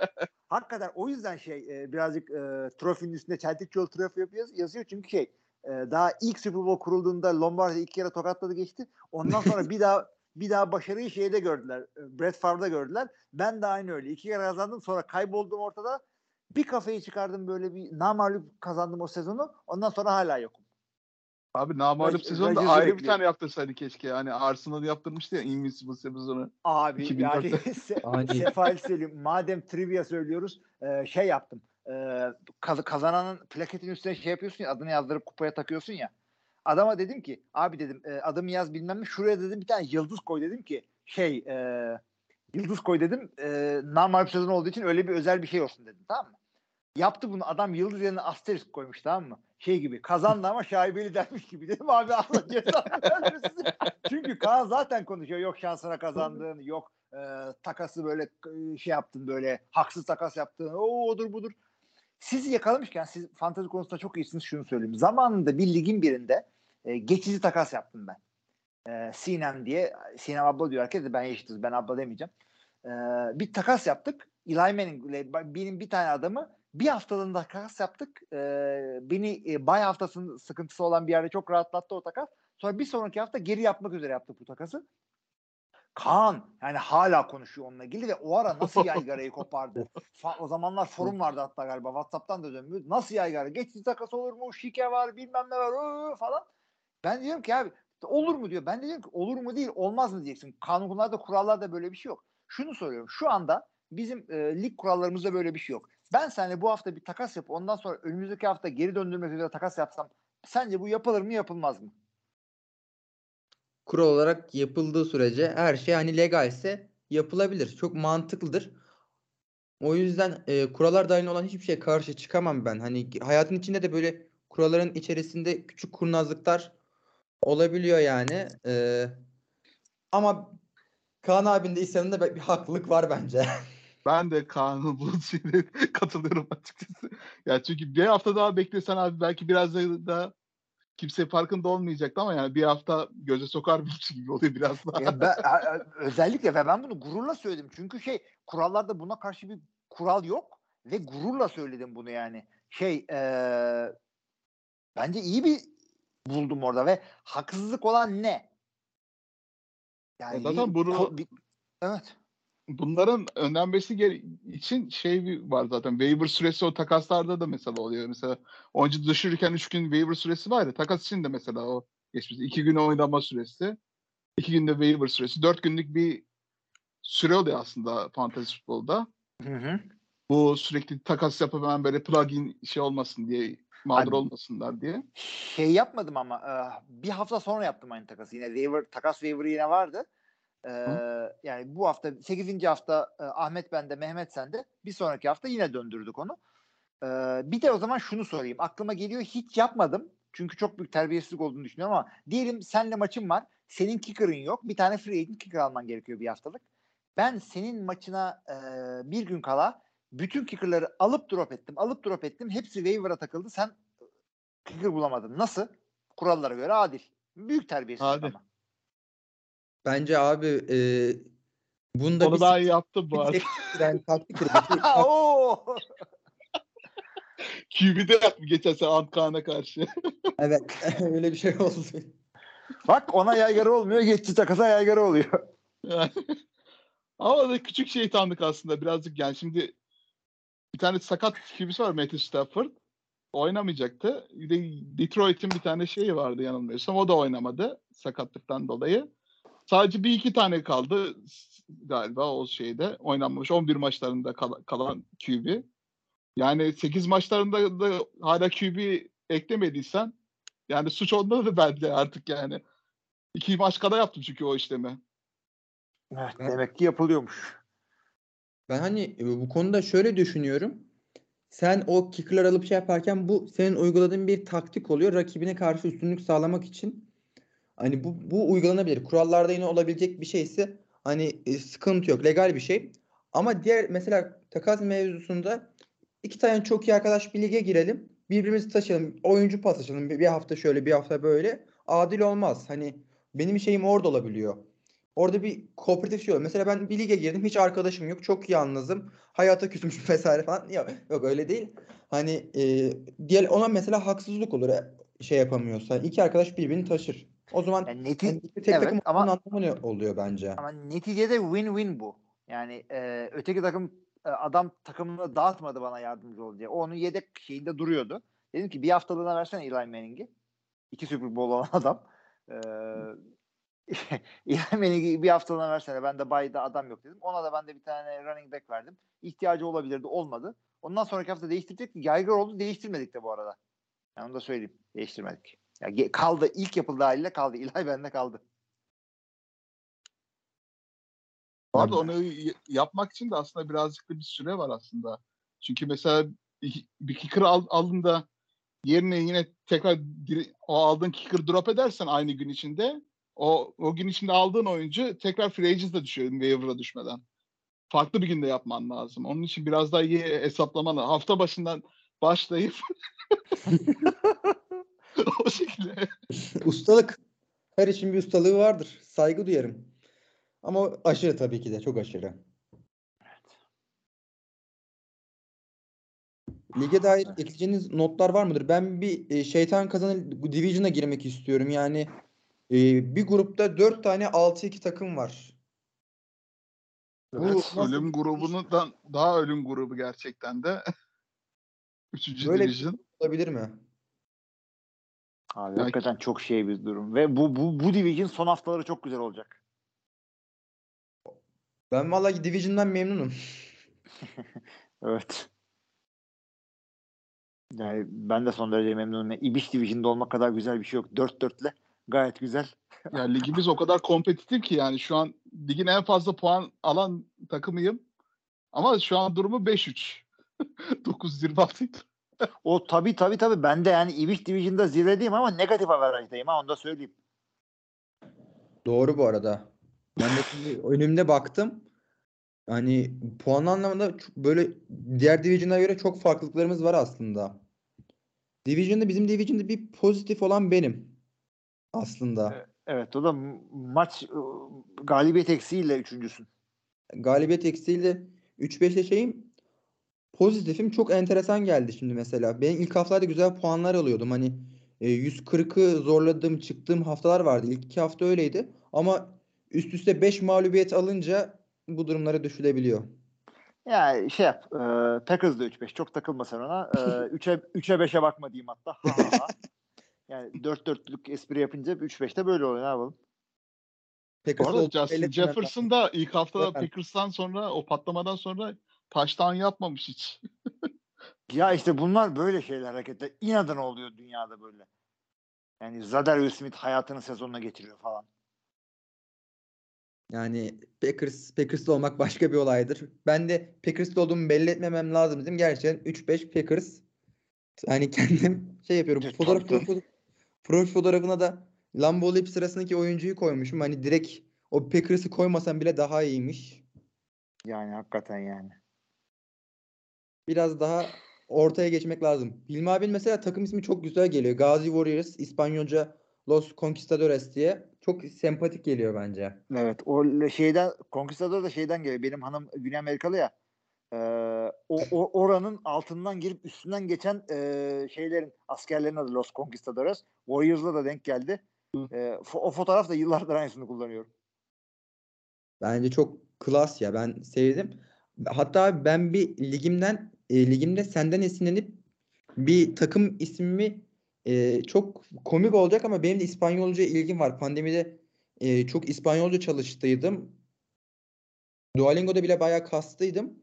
hakikaten o yüzden şey e, birazcık e, trofinin üstünde Celtic Yol trofi yapıyor, yazıyor çünkü şey e, daha ilk Super Bowl kurulduğunda Lombardi iki kere tokatladı geçti. Ondan sonra bir daha bir daha başarıyı şeyde gördüler. E, Brett Favre'da gördüler. Ben de aynı öyle. İki kere kazandım sonra kayboldum ortada. Bir kafayı çıkardım böyle bir namalup kazandım o sezonu. Ondan sonra hala yokum. Abi namalup Raj- sezonu da Rodgers'ı ayrı bir tane yaptırsaydı keşke. Hani Arsenal yaptırmıştı ya Invincible sezonu. Abi 2004'te. yani se- sefail söyleyeyim. Madem trivia söylüyoruz e, şey yaptım. E, kaz- kazananın plaketin üstüne şey yapıyorsun ya adını yazdırıp kupaya takıyorsun ya. Adama dedim ki abi dedim e, adımı yaz bilmem ne şuraya dedim bir tane yıldız koy dedim ki şey e, yıldız koy dedim e, normal sezon olduğu için öyle bir özel bir şey olsun dedim tamam mı? Yaptı bunu adam yıldız yerine asterisk koymuş tamam mı? Şey gibi kazandı ama şaibeli dermiş gibi dedim abi Allah vermesin. Çünkü Kaan zaten konuşuyor yok şansına kazandın yok e, takası böyle şey yaptın böyle haksız takas yaptın o odur budur. Sizi yakalamışken siz fantezi konusunda çok iyisiniz şunu söyleyeyim. Zamanında bir ligin birinde e, geçici takas yaptım ben. E, Sinem diye Sinem abla diyor herkes de ben eşitiz ben abla demeyeceğim. E, bir takas yaptık. Eli Manning'le benim bir tane adamı bir haftalığında takas yaptık. E, beni e, bay haftasının sıkıntısı olan bir yerde çok rahatlattı o takas. Sonra bir sonraki hafta geri yapmak üzere yaptık bu takası. Kaan yani hala konuşuyor onunla ilgili ve o ara nasıl yaygarayı kopardı. Fa- o zamanlar forum vardı hatta galiba WhatsApp'tan da dönmüyor. Nasıl yaygara? Geçici takas olur mu? Şike var bilmem ne var oo, falan. Ben diyorum ki abi olur mu diyor. Ben de diyorum ki olur mu değil olmaz mı diyeceksin. Kanunlarda kurallarda böyle bir şey yok. Şunu soruyorum. Şu anda bizim e, lig kurallarımızda böyle bir şey yok. Ben seninle bu hafta bir takas yapıp ondan sonra önümüzdeki hafta geri döndürmek üzere takas yapsam sence bu yapılır mı yapılmaz mı? Kural olarak yapıldığı sürece her şey hani legalse yapılabilir. Çok mantıklıdır. O yüzden e, kurallar dahilinde olan hiçbir şeye karşı çıkamam ben. Hani hayatın içinde de böyle kuralların içerisinde küçük kurnazlıklar olabiliyor yani. E, ama Kaan abinin de İhsan'ın da bir haklılık var bence. Ben de Kaan'ın bu şeyine katılıyorum açıkçası. Ya çünkü bir hafta daha beklesen abi belki biraz da, da kimse farkında olmayacaktı ama yani bir hafta göze sokar bir gibi oluyor biraz daha. Ya ben, a- a- özellikle ve ben bunu gururla söyledim. Çünkü şey kurallarda buna karşı bir kural yok ve gururla söyledim bunu yani. Şey eee, bence iyi bir buldum orada ve haksızlık olan ne? Yani zaten bir- bunu- ko- bir- evet. Bunların önlenmesi için şey var zaten. Waiver süresi o takaslarda da mesela oluyor. Mesela oyuncu düşürürken 3 gün waiver süresi var ya. Takas için de mesela o geçmiş. 2 gün oynama süresi. 2 günde waiver süresi. 4 günlük bir süre oluyor aslında fantasy futbolda. Hı hı. Bu sürekli takas yapıp hemen böyle plugin şey olmasın diye mağdur Abi- olmasınlar diye. Şey yapmadım ama bir hafta sonra yaptım aynı takası. Yine waiver, takas waiver yine vardı. E, yani bu hafta 8. hafta e, Ahmet bende, Mehmet sende. Bir sonraki hafta yine döndürdük onu. E, bir de o zaman şunu sorayım. Aklıma geliyor hiç yapmadım. Çünkü çok büyük terbiyesizlik olduğunu düşünüyorum ama diyelim senle maçın var. Senin kicker'ın yok. Bir tane free agent kicker alman gerekiyor bir haftalık. Ben senin maçına e, bir gün kala bütün kicker'ları alıp drop ettim. Alıp drop ettim. Hepsi waiver'a takıldı. Sen kicker bulamadın. Nasıl? Kurallara göre adil. Büyük terbiyesizlik Adil. ama. Bence abi e, bunda Onu bir daha iyi yaptı bu arada. yani Oo! QB'de yaptı geçen sene Ant Kaan'a karşı. evet öyle bir şey oldu. Bak ona yaygara olmuyor. Geçici takasa yaygara oluyor. Ama da küçük şeytanlık aslında birazcık yani şimdi bir tane sakat QB'si var Matthew Stafford. Oynamayacaktı. Detroit'in bir tane şeyi vardı yanılmıyorsam. O da oynamadı sakatlıktan dolayı. Sadece bir iki tane kaldı galiba o şeyde. Oynanmamış 11 maçlarında kal- kalan QB. Yani 8 maçlarında da hala QB eklemediysen yani suç onda da bence artık yani. İki maç kala yaptım çünkü o işlemi. Evet, demek ki yapılıyormuş. Ben hani e, bu konuda şöyle düşünüyorum. Sen o kicker'lar alıp şey yaparken bu senin uyguladığın bir taktik oluyor. Rakibine karşı üstünlük sağlamak için. Hani bu, bu uygulanabilir. Kurallarda yine olabilecek bir şeyse hani e, sıkıntı yok. Legal bir şey. Ama diğer mesela takas mevzusunda iki tane çok iyi arkadaş bir lige girelim. Birbirimizi taşıyalım. Oyuncu paslaşalım. Bir, bir hafta şöyle bir hafta böyle. Adil olmaz. Hani benim şeyim orada olabiliyor. Orada bir kooperatif şey oluyor. Mesela ben bir lige girdim. Hiç arkadaşım yok. Çok yalnızım. Hayata küsmüş vesaire falan. Yok, yok öyle değil. Hani e, diğer ona mesela haksızlık olur. e, Şey yapamıyorsa. İki arkadaş birbirini taşır. O zaman Yani neti, tek evet, takım ama- ama... anlamı ne oluyor bence. ama neticede win-win bu. Yani e, öteki takım e, adam takımını dağıtmadı bana yardımcı ol diye. O onun yedek şeyinde duruyordu. Dedim ki bir haftalığına versene Eli Manning'i. İki Super Bowl olan adam. E, Eli Manning'i bir haftalığına versene. Ben de bayda adam yok dedim. Ona da ben de bir tane running back verdim. İhtiyacı olabilirdi. Olmadı. Ondan sonraki hafta değiştirecektik. Yaygır oldu. Değiştirmedik de bu arada. Yani onu da söyleyeyim. Değiştirmedik. Ya kaldı. İlk yapıldığı haliyle kaldı. İlay bende kaldı. Arada onu yapmak için de aslında birazcık da bir süre var aslında. Çünkü mesela bir bir kicker al, aldın da yerine yine tekrar diri- o aldığın kicker drop edersen aynı gün içinde o o gün içinde aldığın oyuncu tekrar free agent'a düşüyor waiver'a düşmeden. Farklı bir günde yapman lazım. Onun için biraz daha iyi hesaplaman lazım. Hafta başından başlayıp o şekilde. Ustalık. Her işin bir ustalığı vardır. Saygı duyarım. Ama aşırı tabii ki de. Çok aşırı. Lige dair ekleyeceğiniz notlar var mıdır? Ben bir e, şeytan kazanı Division'a girmek istiyorum. Yani e, bir grupta 4 tane 6-2 takım var. Bu Evet, nasıl ölüm iş grubundan daha ölüm grubu gerçekten de. Üçüncü Böyle division. olabilir mi? Abi Ya- hakikaten çok şey bir durum. Ve bu bu bu division son haftaları çok güzel olacak. Ben vallahi Division'dan memnunum. Evet. Yani ben de son derece memnunum. İbiş Division'da olmak kadar güzel bir şey yok. 4-4'le gayet güzel. Yani ligimiz o kadar kompetitif ki yani şu an ligin en fazla puan alan takımıyım. Ama şu an durumu 5-3. 9-26. O tabii tabii tabii. Ben de yani İbiş Division'da zirvedeyim ama negatif average'dayım ha onu da söyleyeyim. Doğru bu arada. Ben de şimdi önümde baktım. Hani puan anlamında böyle diğer division'a göre çok farklılıklarımız var aslında. Division'da bizim division'da bir pozitif olan benim aslında. Evet. Evet o da maç ıı, galibiyet eksiğiyle üçüncüsün. Galibiyet eksiğiyle 3-5'te şeyim pozitifim çok enteresan geldi şimdi mesela. Ben ilk haftalarda güzel puanlar alıyordum. Hani e, 140'ı zorladığım çıktığım haftalar vardı. İlk iki hafta öyleydi. Ama üst üste 5 mağlubiyet alınca bu durumlara düşülebiliyor. Ya şey yap. E, Packers da 3-5. Çok takılma sen ona. E, 3'e 3'e 5'e bakma diyeyim hatta. Ha, ha, ha. yani 4-4'lük espri yapınca 3-5'te böyle oluyor. Ne yapalım? Bu Packers arada olduğunu Justin Jefferson da ilk haftada. Packers'tan sonra o patlamadan sonra touchdown yapmamış hiç. Ya işte bunlar böyle şeyler hareketler. İnadına oluyor dünyada böyle. Yani Zadarius Smith hayatını sezonuna getiriyor falan. Yani Packers, Packers'ta olmak başka bir olaydır. Ben de Packers'ta olduğumu belli etmemem lazım dedim. Gerçekten 3-5 Packers. Hani kendim şey yapıyorum. Evet, Fotoğraf, profil, profil fotoğrafına da Lambeau Leap sırasındaki oyuncuyu koymuşum. Hani direkt o Packers'ı koymasam bile daha iyiymiş. Yani hakikaten yani. Biraz daha ortaya geçmek lazım. Hilmi abinin mesela takım ismi çok güzel geliyor. Gazi Warriors, İspanyolca Los Conquistadores diye. Çok sempatik geliyor bence. Evet o şeyden Conquistador da şeyden geliyor. Benim hanım Güney Amerikalı ya. Ee, o, o oranın altından girip üstünden geçen e, şeylerin askerlerin adı Los Conquistadores. Warriors'la da denk geldi. Fo- o fotoğraf da yıllardır aynısını kullanıyorum. Bence çok klas ya. Ben sevdim. Hatta ben bir ligimden e, ligimde senden esinlenip bir takım ismimi e, çok komik olacak ama benim de İspanyolca ilgim var. Pandemide e, çok İspanyolca çalıştıydım. Duolingo'da bile bayağı kastıydım.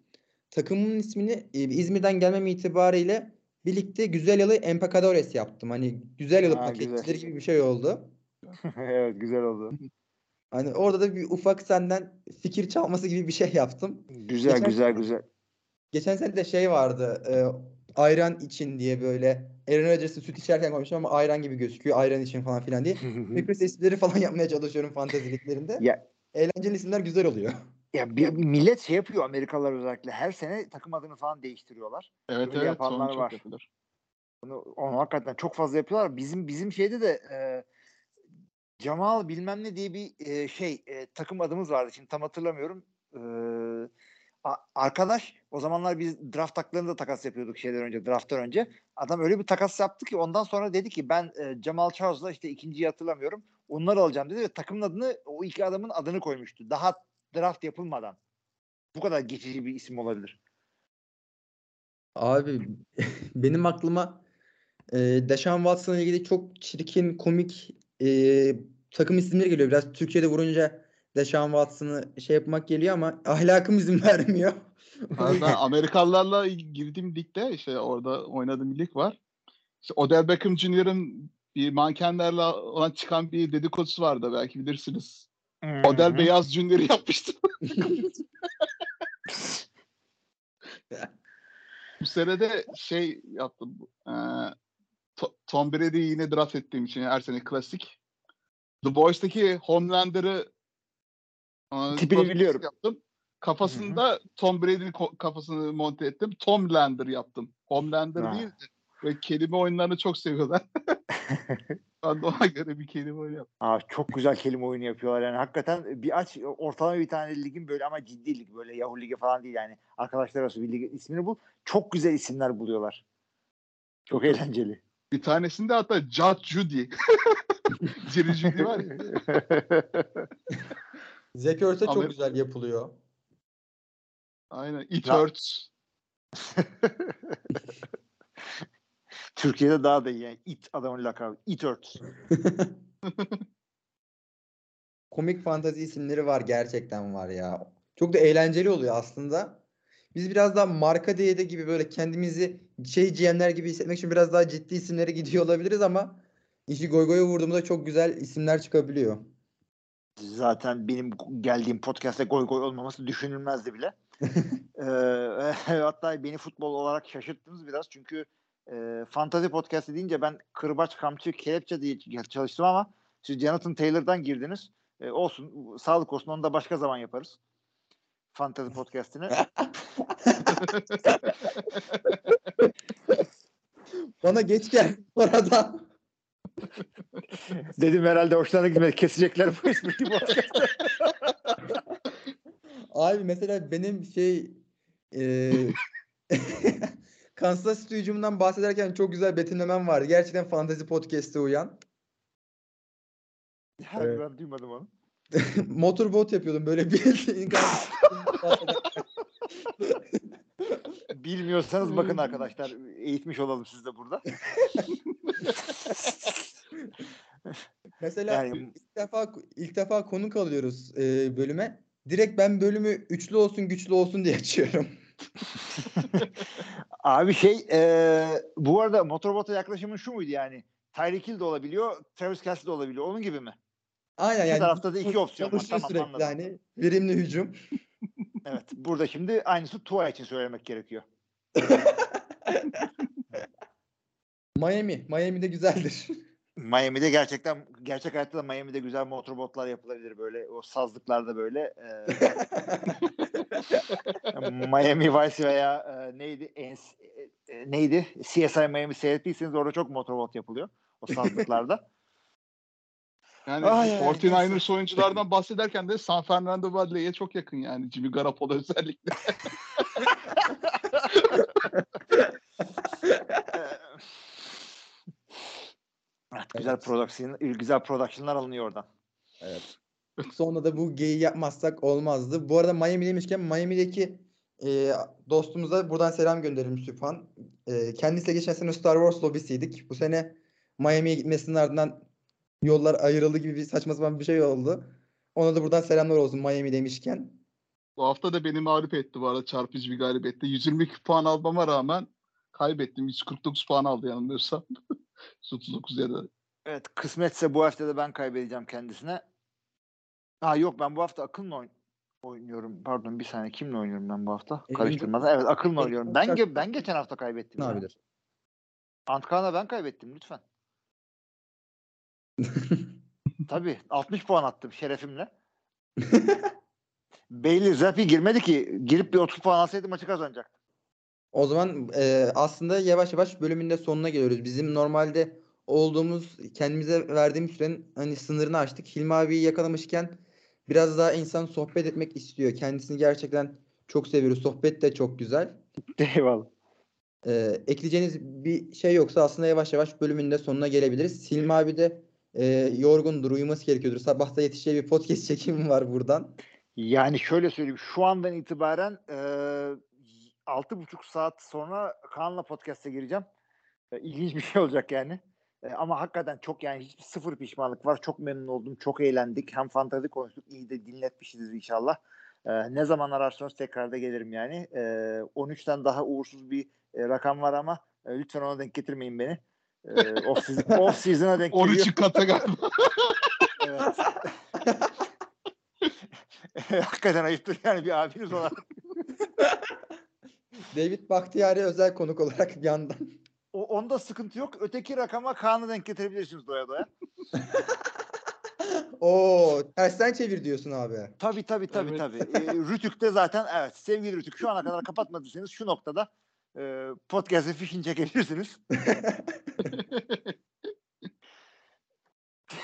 Takımın ismini e, İzmir'den gelmem itibariyle birlikte Güzel Yalı Empacadores yaptım. Hani Güzel Yalı paketçileri gibi bir şey oldu. evet güzel oldu. Hani orada da bir ufak senden fikir çalması gibi bir şey yaptım. Güzel Geçen güzel güzel. Geçen sene de şey vardı. e, ayran için diye böyle Aaron Rodgers'ı süt içerken konuştum ama ayran gibi gözüküyor. Ayran için falan filan diye. Packers isimleri falan yapmaya çalışıyorum fanteziliklerinde. ya Eğlenceli isimler güzel oluyor. ya bir, millet şey yapıyor Amerikalılar özellikle her sene takım adını falan değiştiriyorlar. Evet Öyle evet. yapanlar var. yapıyorlar. Onu, onu hakikaten çok fazla yapıyorlar. Bizim bizim şeyde de e, Cemal bilmem ne diye bir e, şey e, takım adımız vardı. Şimdi tam hatırlamıyorum. E, arkadaş o zamanlar biz draft taklarını da takas yapıyorduk şeyden önce drafttan önce. Adam öyle bir takas yaptı ki ondan sonra dedi ki ben e, Jamal Charles'la işte ikinciyi hatırlamıyorum. Onları alacağım dedi ve takımın adını o iki adamın adını koymuştu. Daha draft yapılmadan. Bu kadar geçici bir isim olabilir. Abi benim aklıma e, Deshaun Watson'la ilgili çok çirkin, komik e, takım isimleri geliyor. Biraz Türkiye'de vurunca Deshaun Watson'ı şey yapmak geliyor ama ahlakım izin vermiyor. Ben Amerikalılarla girdiğim ligde işte orada oynadığım lig var. İşte Odell Beckham Jr.'ın bir mankenlerle olan çıkan bir dedikodusu vardı belki bilirsiniz. Odell Beyaz Jr. yapmıştı. Bu sene de şey yaptım. Ee, Tom Brady'yi yine draft ettiğim için her sene klasik. The Boys'taki Homelander'ı Tipini biliyorum. Yaptım. Kafasında Tom Brady'nin kafasını monte ettim. Tom Lander yaptım. Homelander Ha. değil de ve kelime oyunlarını çok seviyorlar. ben de ona göre bir kelime oyunu yaptım. Aa, çok güzel kelime oyunu yapıyorlar yani hakikaten bir aç ortalama bir tane ligin böyle ama ciddi lig böyle Yahoo Ligi falan değil yani arkadaşlar arası bir ligin ismini bul çok güzel isimler buluyorlar. Çok eğlenceli. Bir tanesinde hatta Judge Judy. Jerry Judy var ya. Zach Ertz'e çok Amer- güzel yapılıyor. Aynen. It Ya- Hurts. Türkiye'de daha da iyi yani it adamın lakabı it hurts. Komik fantazi isimleri var gerçekten var ya. Çok da eğlenceli oluyor aslında. Biz biraz daha marka değeri gibi böyle kendimizi şey GM'ler gibi hissetmek için biraz daha ciddi isimlere gidiyor olabiliriz ama işi goy goya vurduğumuzda çok güzel isimler çıkabiliyor. Zaten benim geldiğim podcast'te goy goy olmaması düşünülmezdi bile. Ee, hatta beni futbol olarak şaşırttınız biraz çünkü e, fantazi podcast'i deyince ben kırbaç, kamçı, kelepçe diye çalıştım ama siz Jonathan Taylor'dan girdiniz. E, olsun, sağlık olsun onu da başka zaman yaparız. Fantazi podcast'ini. Bana geç gel arada. Dedim herhalde hoşlarına gitmedi. Kesecekler bu podcast'ı. Abi mesela benim şey e, Kansas City hücumundan bahsederken çok güzel betimlemem vardı. Gerçekten fantasy podcast'e uyan. Yani Evet. ben duymadım onu. Motorbot yapıyordum böyle bildiğin. Bilmiyorsanız bakın arkadaşlar eğitmiş olalım siz de burada. Mesela Yani- ilk defa ilk defa konuk alıyoruz e, bölüme. Direkt ben bölümü üçlü olsun güçlü olsun diye açıyorum. Abi şey e, bu arada Motorbot'a yaklaşımın şu muydu yani? Tyreek Hill de olabiliyor, Travis Kelce de olabiliyor. Onun gibi mi? Aynen İki yani tarafta da iki opsiyon var. Tamam, sürekli anladım. yani verimli hücum. Evet. Burada şimdi aynısı Tua için söylemek gerekiyor. Miami, Miami'de güzeldir. Miami'de gerçekten gerçek hayatta da Miami'de güzel motorbotlar yapılabilir böyle o sazlıklarda böyle e, Miami Vice veya e, neydi Ens- e, e, neydi CSI Miami seyrettiyseniz orada çok motorbot yapılıyor o sazlıklarda. Yani Ay, ay, 49ers oyunculardan bahsederken de San Fernando Valley'e çok yakın yani. Jimmy Garoppolo özellikle. evet, güzel Evet. production güzel production'lar alınıyor oradan. Evet. Sonra da bu geyi yapmazsak olmazdı. Bu arada Miami demişken Miami'deki e, dostumuza buradan selam gönderelim Süphan. E, kendisiyle geçen sene Star Wars lobisiydik. Bu sene Miami'ye gitmesinin ardından yollar ayrıldı gibi bir saçma sapan bir şey oldu. Ona da buradan selamlar olsun Miami demişken. Bu hafta da beni mağlup etti bu arada çarpıcı bir galibiyette. 122 puan almama rağmen kaybettim. 149 puan aldı yanılmıyorsam. 139 ya da. Evet kısmetse bu hafta da ben kaybedeceğim kendisine. Ha yok ben bu hafta Akın'la oyn- oynuyorum. Pardon bir saniye kimle oynuyorum ben bu hafta? Elimde- Karıştırmadan. Evet Elimde oynuyorum. Ben, ge- ben geçen hafta kaybettim. Ne ya. yapabilir? Antkan'a ben kaybettim lütfen. Tabii 60 puan attım şerefimle. Bailey Zappi girmedi ki. Girip bir 30 puan alsaydı maçı kazanacak. O zaman e, aslında yavaş yavaş bölümün de sonuna geliyoruz. Bizim normalde olduğumuz kendimize verdiğimiz sürenin hani sınırını aştık. Hilmi abiyi yakalamışken biraz daha insan sohbet etmek istiyor. Kendisini gerçekten çok seviyoruz. Sohbet de çok güzel. Eyvallah. E, ekleyeceğiniz bir şey yoksa aslında yavaş yavaş bölümün de sonuna gelebiliriz. Hilmi abi de e, yorgundur, uyuması gerekiyordur. Sabahta yetişeceği bir podcast çekimi var buradan. Yani şöyle söyleyeyim. Şu andan itibaren e, altı buçuk saat sonra Kaan'la podcast'e gireceğim. E, ilginç bir şey olacak yani. E, ama hakikaten çok yani hiçbir sıfır pişmanlık var. Çok memnun oldum. Çok eğlendik. Hem fantazi konuştuk. iyi de dinletmişiz inşallah. E, ne zaman ararsanız tekrar da gelirim yani. E, 13'ten daha uğursuz bir e, rakam var ama e, lütfen ona denk getirmeyin beni. E, off, season, off season'a denk geliyor. 13'ün katı galiba. Evet. Hakikaten ayıptır yani bir abiniz olarak. David Bahtiyari özel konuk olarak bir yandan. O, onda sıkıntı yok. Öteki rakama Kaan'ı denk getirebilirsiniz doya doya. Oo, tersten çevir diyorsun abi. Tabii tabii tabii Evet. tabii. Ee, Rütük'te zaten evet sevgili Rütük şu ana kadar kapatmadıysanız şu noktada e, podcast'e fişini çekebilirsiniz.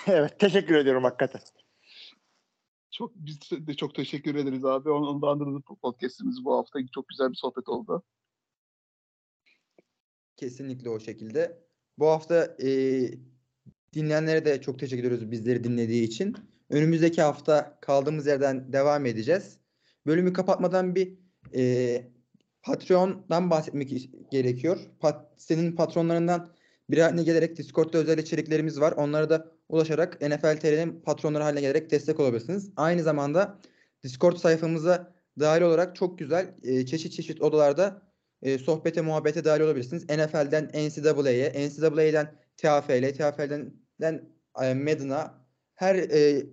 evet teşekkür ediyorum hakikaten. Çok biz de çok teşekkür ederiz abi. Ondan da podcast'imiz bu hafta çok güzel bir sohbet oldu. Kesinlikle o şekilde. Bu hafta e, dinleyenlere de çok teşekkür ediyoruz bizleri dinlediği için. Önümüzdeki hafta kaldığımız yerden devam edeceğiz. Bölümü kapatmadan bir e, Patreon'dan bahsetmek gerekiyor. Pat, senin patronlarından bir haline gelerek Discord'da özel içeriklerimiz var. Onlara da ulaşarak NFL TR'nin patronları haline gelerek destek olabilirsiniz. Aynı zamanda Discord sayfamıza dahil olarak çok güzel e, çeşit çeşit odalarda e, sohbete muhabbete dahil olabilirsiniz. NFL'den NCAA'ye, NCAA'den TFL, TFL'den den, e, Madden'a her e,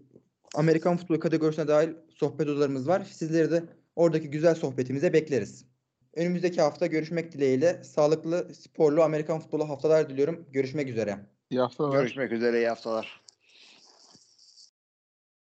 Amerikan futbolu kategorisine dahil sohbet odalarımız var. Sizleri de oradaki güzel sohbetimize bekleriz. Önümüzdeki hafta görüşmek dileğiyle sağlıklı, sporlu Amerikan futbolu haftalar diliyorum. Görüşmek üzere. İyi haftalar. Görüşmek üzere iyi haftalar.